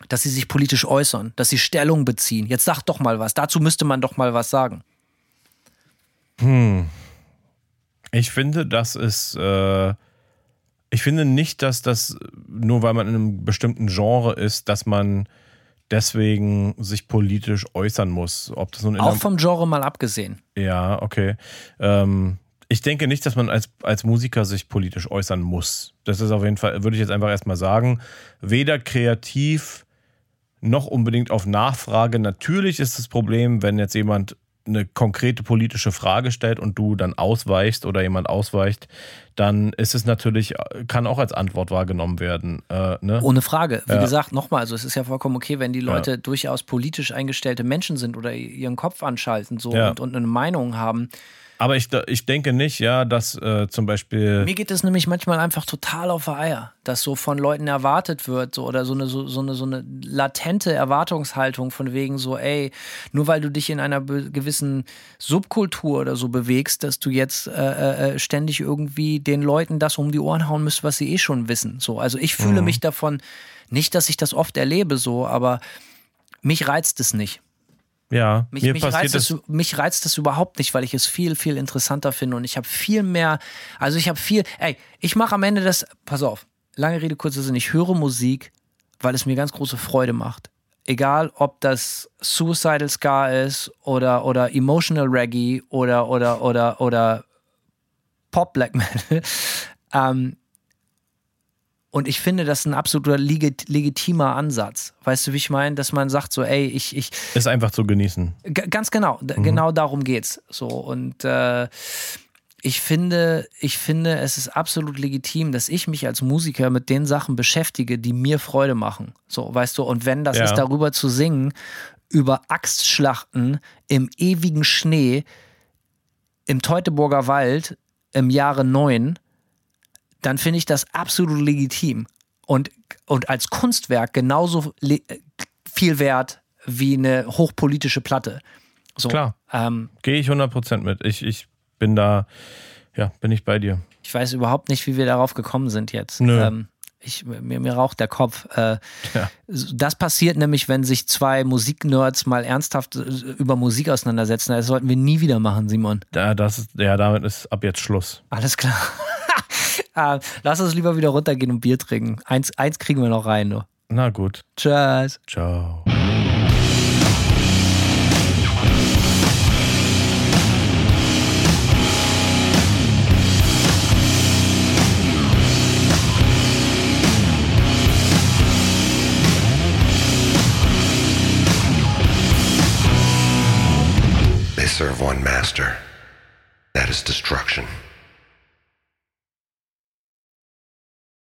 dass sie sich politisch äußern, dass sie Stellung beziehen? Jetzt sag doch mal was. Dazu müsste man doch mal was sagen. Hm. Ich finde, das ist. Äh, ich finde nicht, dass das, nur weil man in einem bestimmten Genre ist, dass man deswegen sich politisch äußern muss. Ob das nun Auch vom Genre mal abgesehen. Ja, okay. Ähm, ich denke nicht, dass man als, als Musiker sich politisch äußern muss. Das ist auf jeden Fall, würde ich jetzt einfach erstmal sagen, weder kreativ noch unbedingt auf Nachfrage. Natürlich ist das Problem, wenn jetzt jemand eine konkrete politische Frage stellt und du dann ausweichst oder jemand ausweicht, dann ist es natürlich, kann auch als Antwort wahrgenommen werden. Äh, ne? Ohne Frage. Wie ja. gesagt, nochmal, also es ist ja vollkommen okay, wenn die Leute ja. durchaus politisch eingestellte Menschen sind oder ihren Kopf anschalten so ja. und, und, eine Meinung haben. Aber ich, ich denke nicht, ja, dass äh, zum Beispiel. Mir geht es nämlich manchmal einfach total auf die Eier, dass so von Leuten erwartet wird so, oder so eine, so, so, eine, so eine latente Erwartungshaltung von wegen so, ey, nur weil du dich in einer gewissen Subkultur oder so bewegst, dass du jetzt äh, äh, ständig irgendwie den Leuten das um die Ohren hauen müsst, was sie eh schon wissen. So, also ich fühle mhm. mich davon, nicht, dass ich das oft erlebe so, aber mich reizt es nicht. Ja, mich, mich, reizt das, mich reizt das überhaupt nicht, weil ich es viel, viel interessanter finde und ich habe viel mehr, also ich habe viel, ey, ich mache am Ende das, pass auf, lange Rede, kurzer Sinn, ich höre Musik, weil es mir ganz große Freude macht. Egal, ob das Suicidal Scar ist oder, oder Emotional Reggae oder, oder, oder, oder Pop Black Metal. ähm, und ich finde, das ist ein absoluter legit legitimer Ansatz. Weißt du, wie ich meine? Dass man sagt so, ey, ich. ich ist einfach zu genießen. Ganz genau. Mhm. Genau darum geht's. So. Und äh, ich finde, ich finde, es ist absolut legitim, dass ich mich als Musiker mit den Sachen beschäftige, die mir Freude machen. So, weißt du, und wenn das ja. ist, darüber zu singen, über Axtschlachten im ewigen Schnee im Teutoburger Wald im Jahre 9 dann finde ich das absolut legitim und, und als Kunstwerk genauso viel wert wie eine hochpolitische Platte. So, Klar. Ähm, Gehe ich 100% mit. Ich, ich bin da, ja, bin ich bei dir. Ich weiß überhaupt nicht, wie wir darauf gekommen sind jetzt. Nö. Ähm, ich, mir, mir raucht der Kopf. Äh, ja. Das passiert nämlich, wenn sich zwei Musiknerds mal ernsthaft äh, über Musik auseinandersetzen. Das sollten wir nie wieder machen, Simon. Ja, das ja damit ist ab jetzt Schluss. Alles klar. Ah, lass uns lieber wieder runtergehen und Bier trinken. Eins, eins kriegen wir noch rein, du. Na gut. Tschüss. Ciao. serve one master. That is destruction.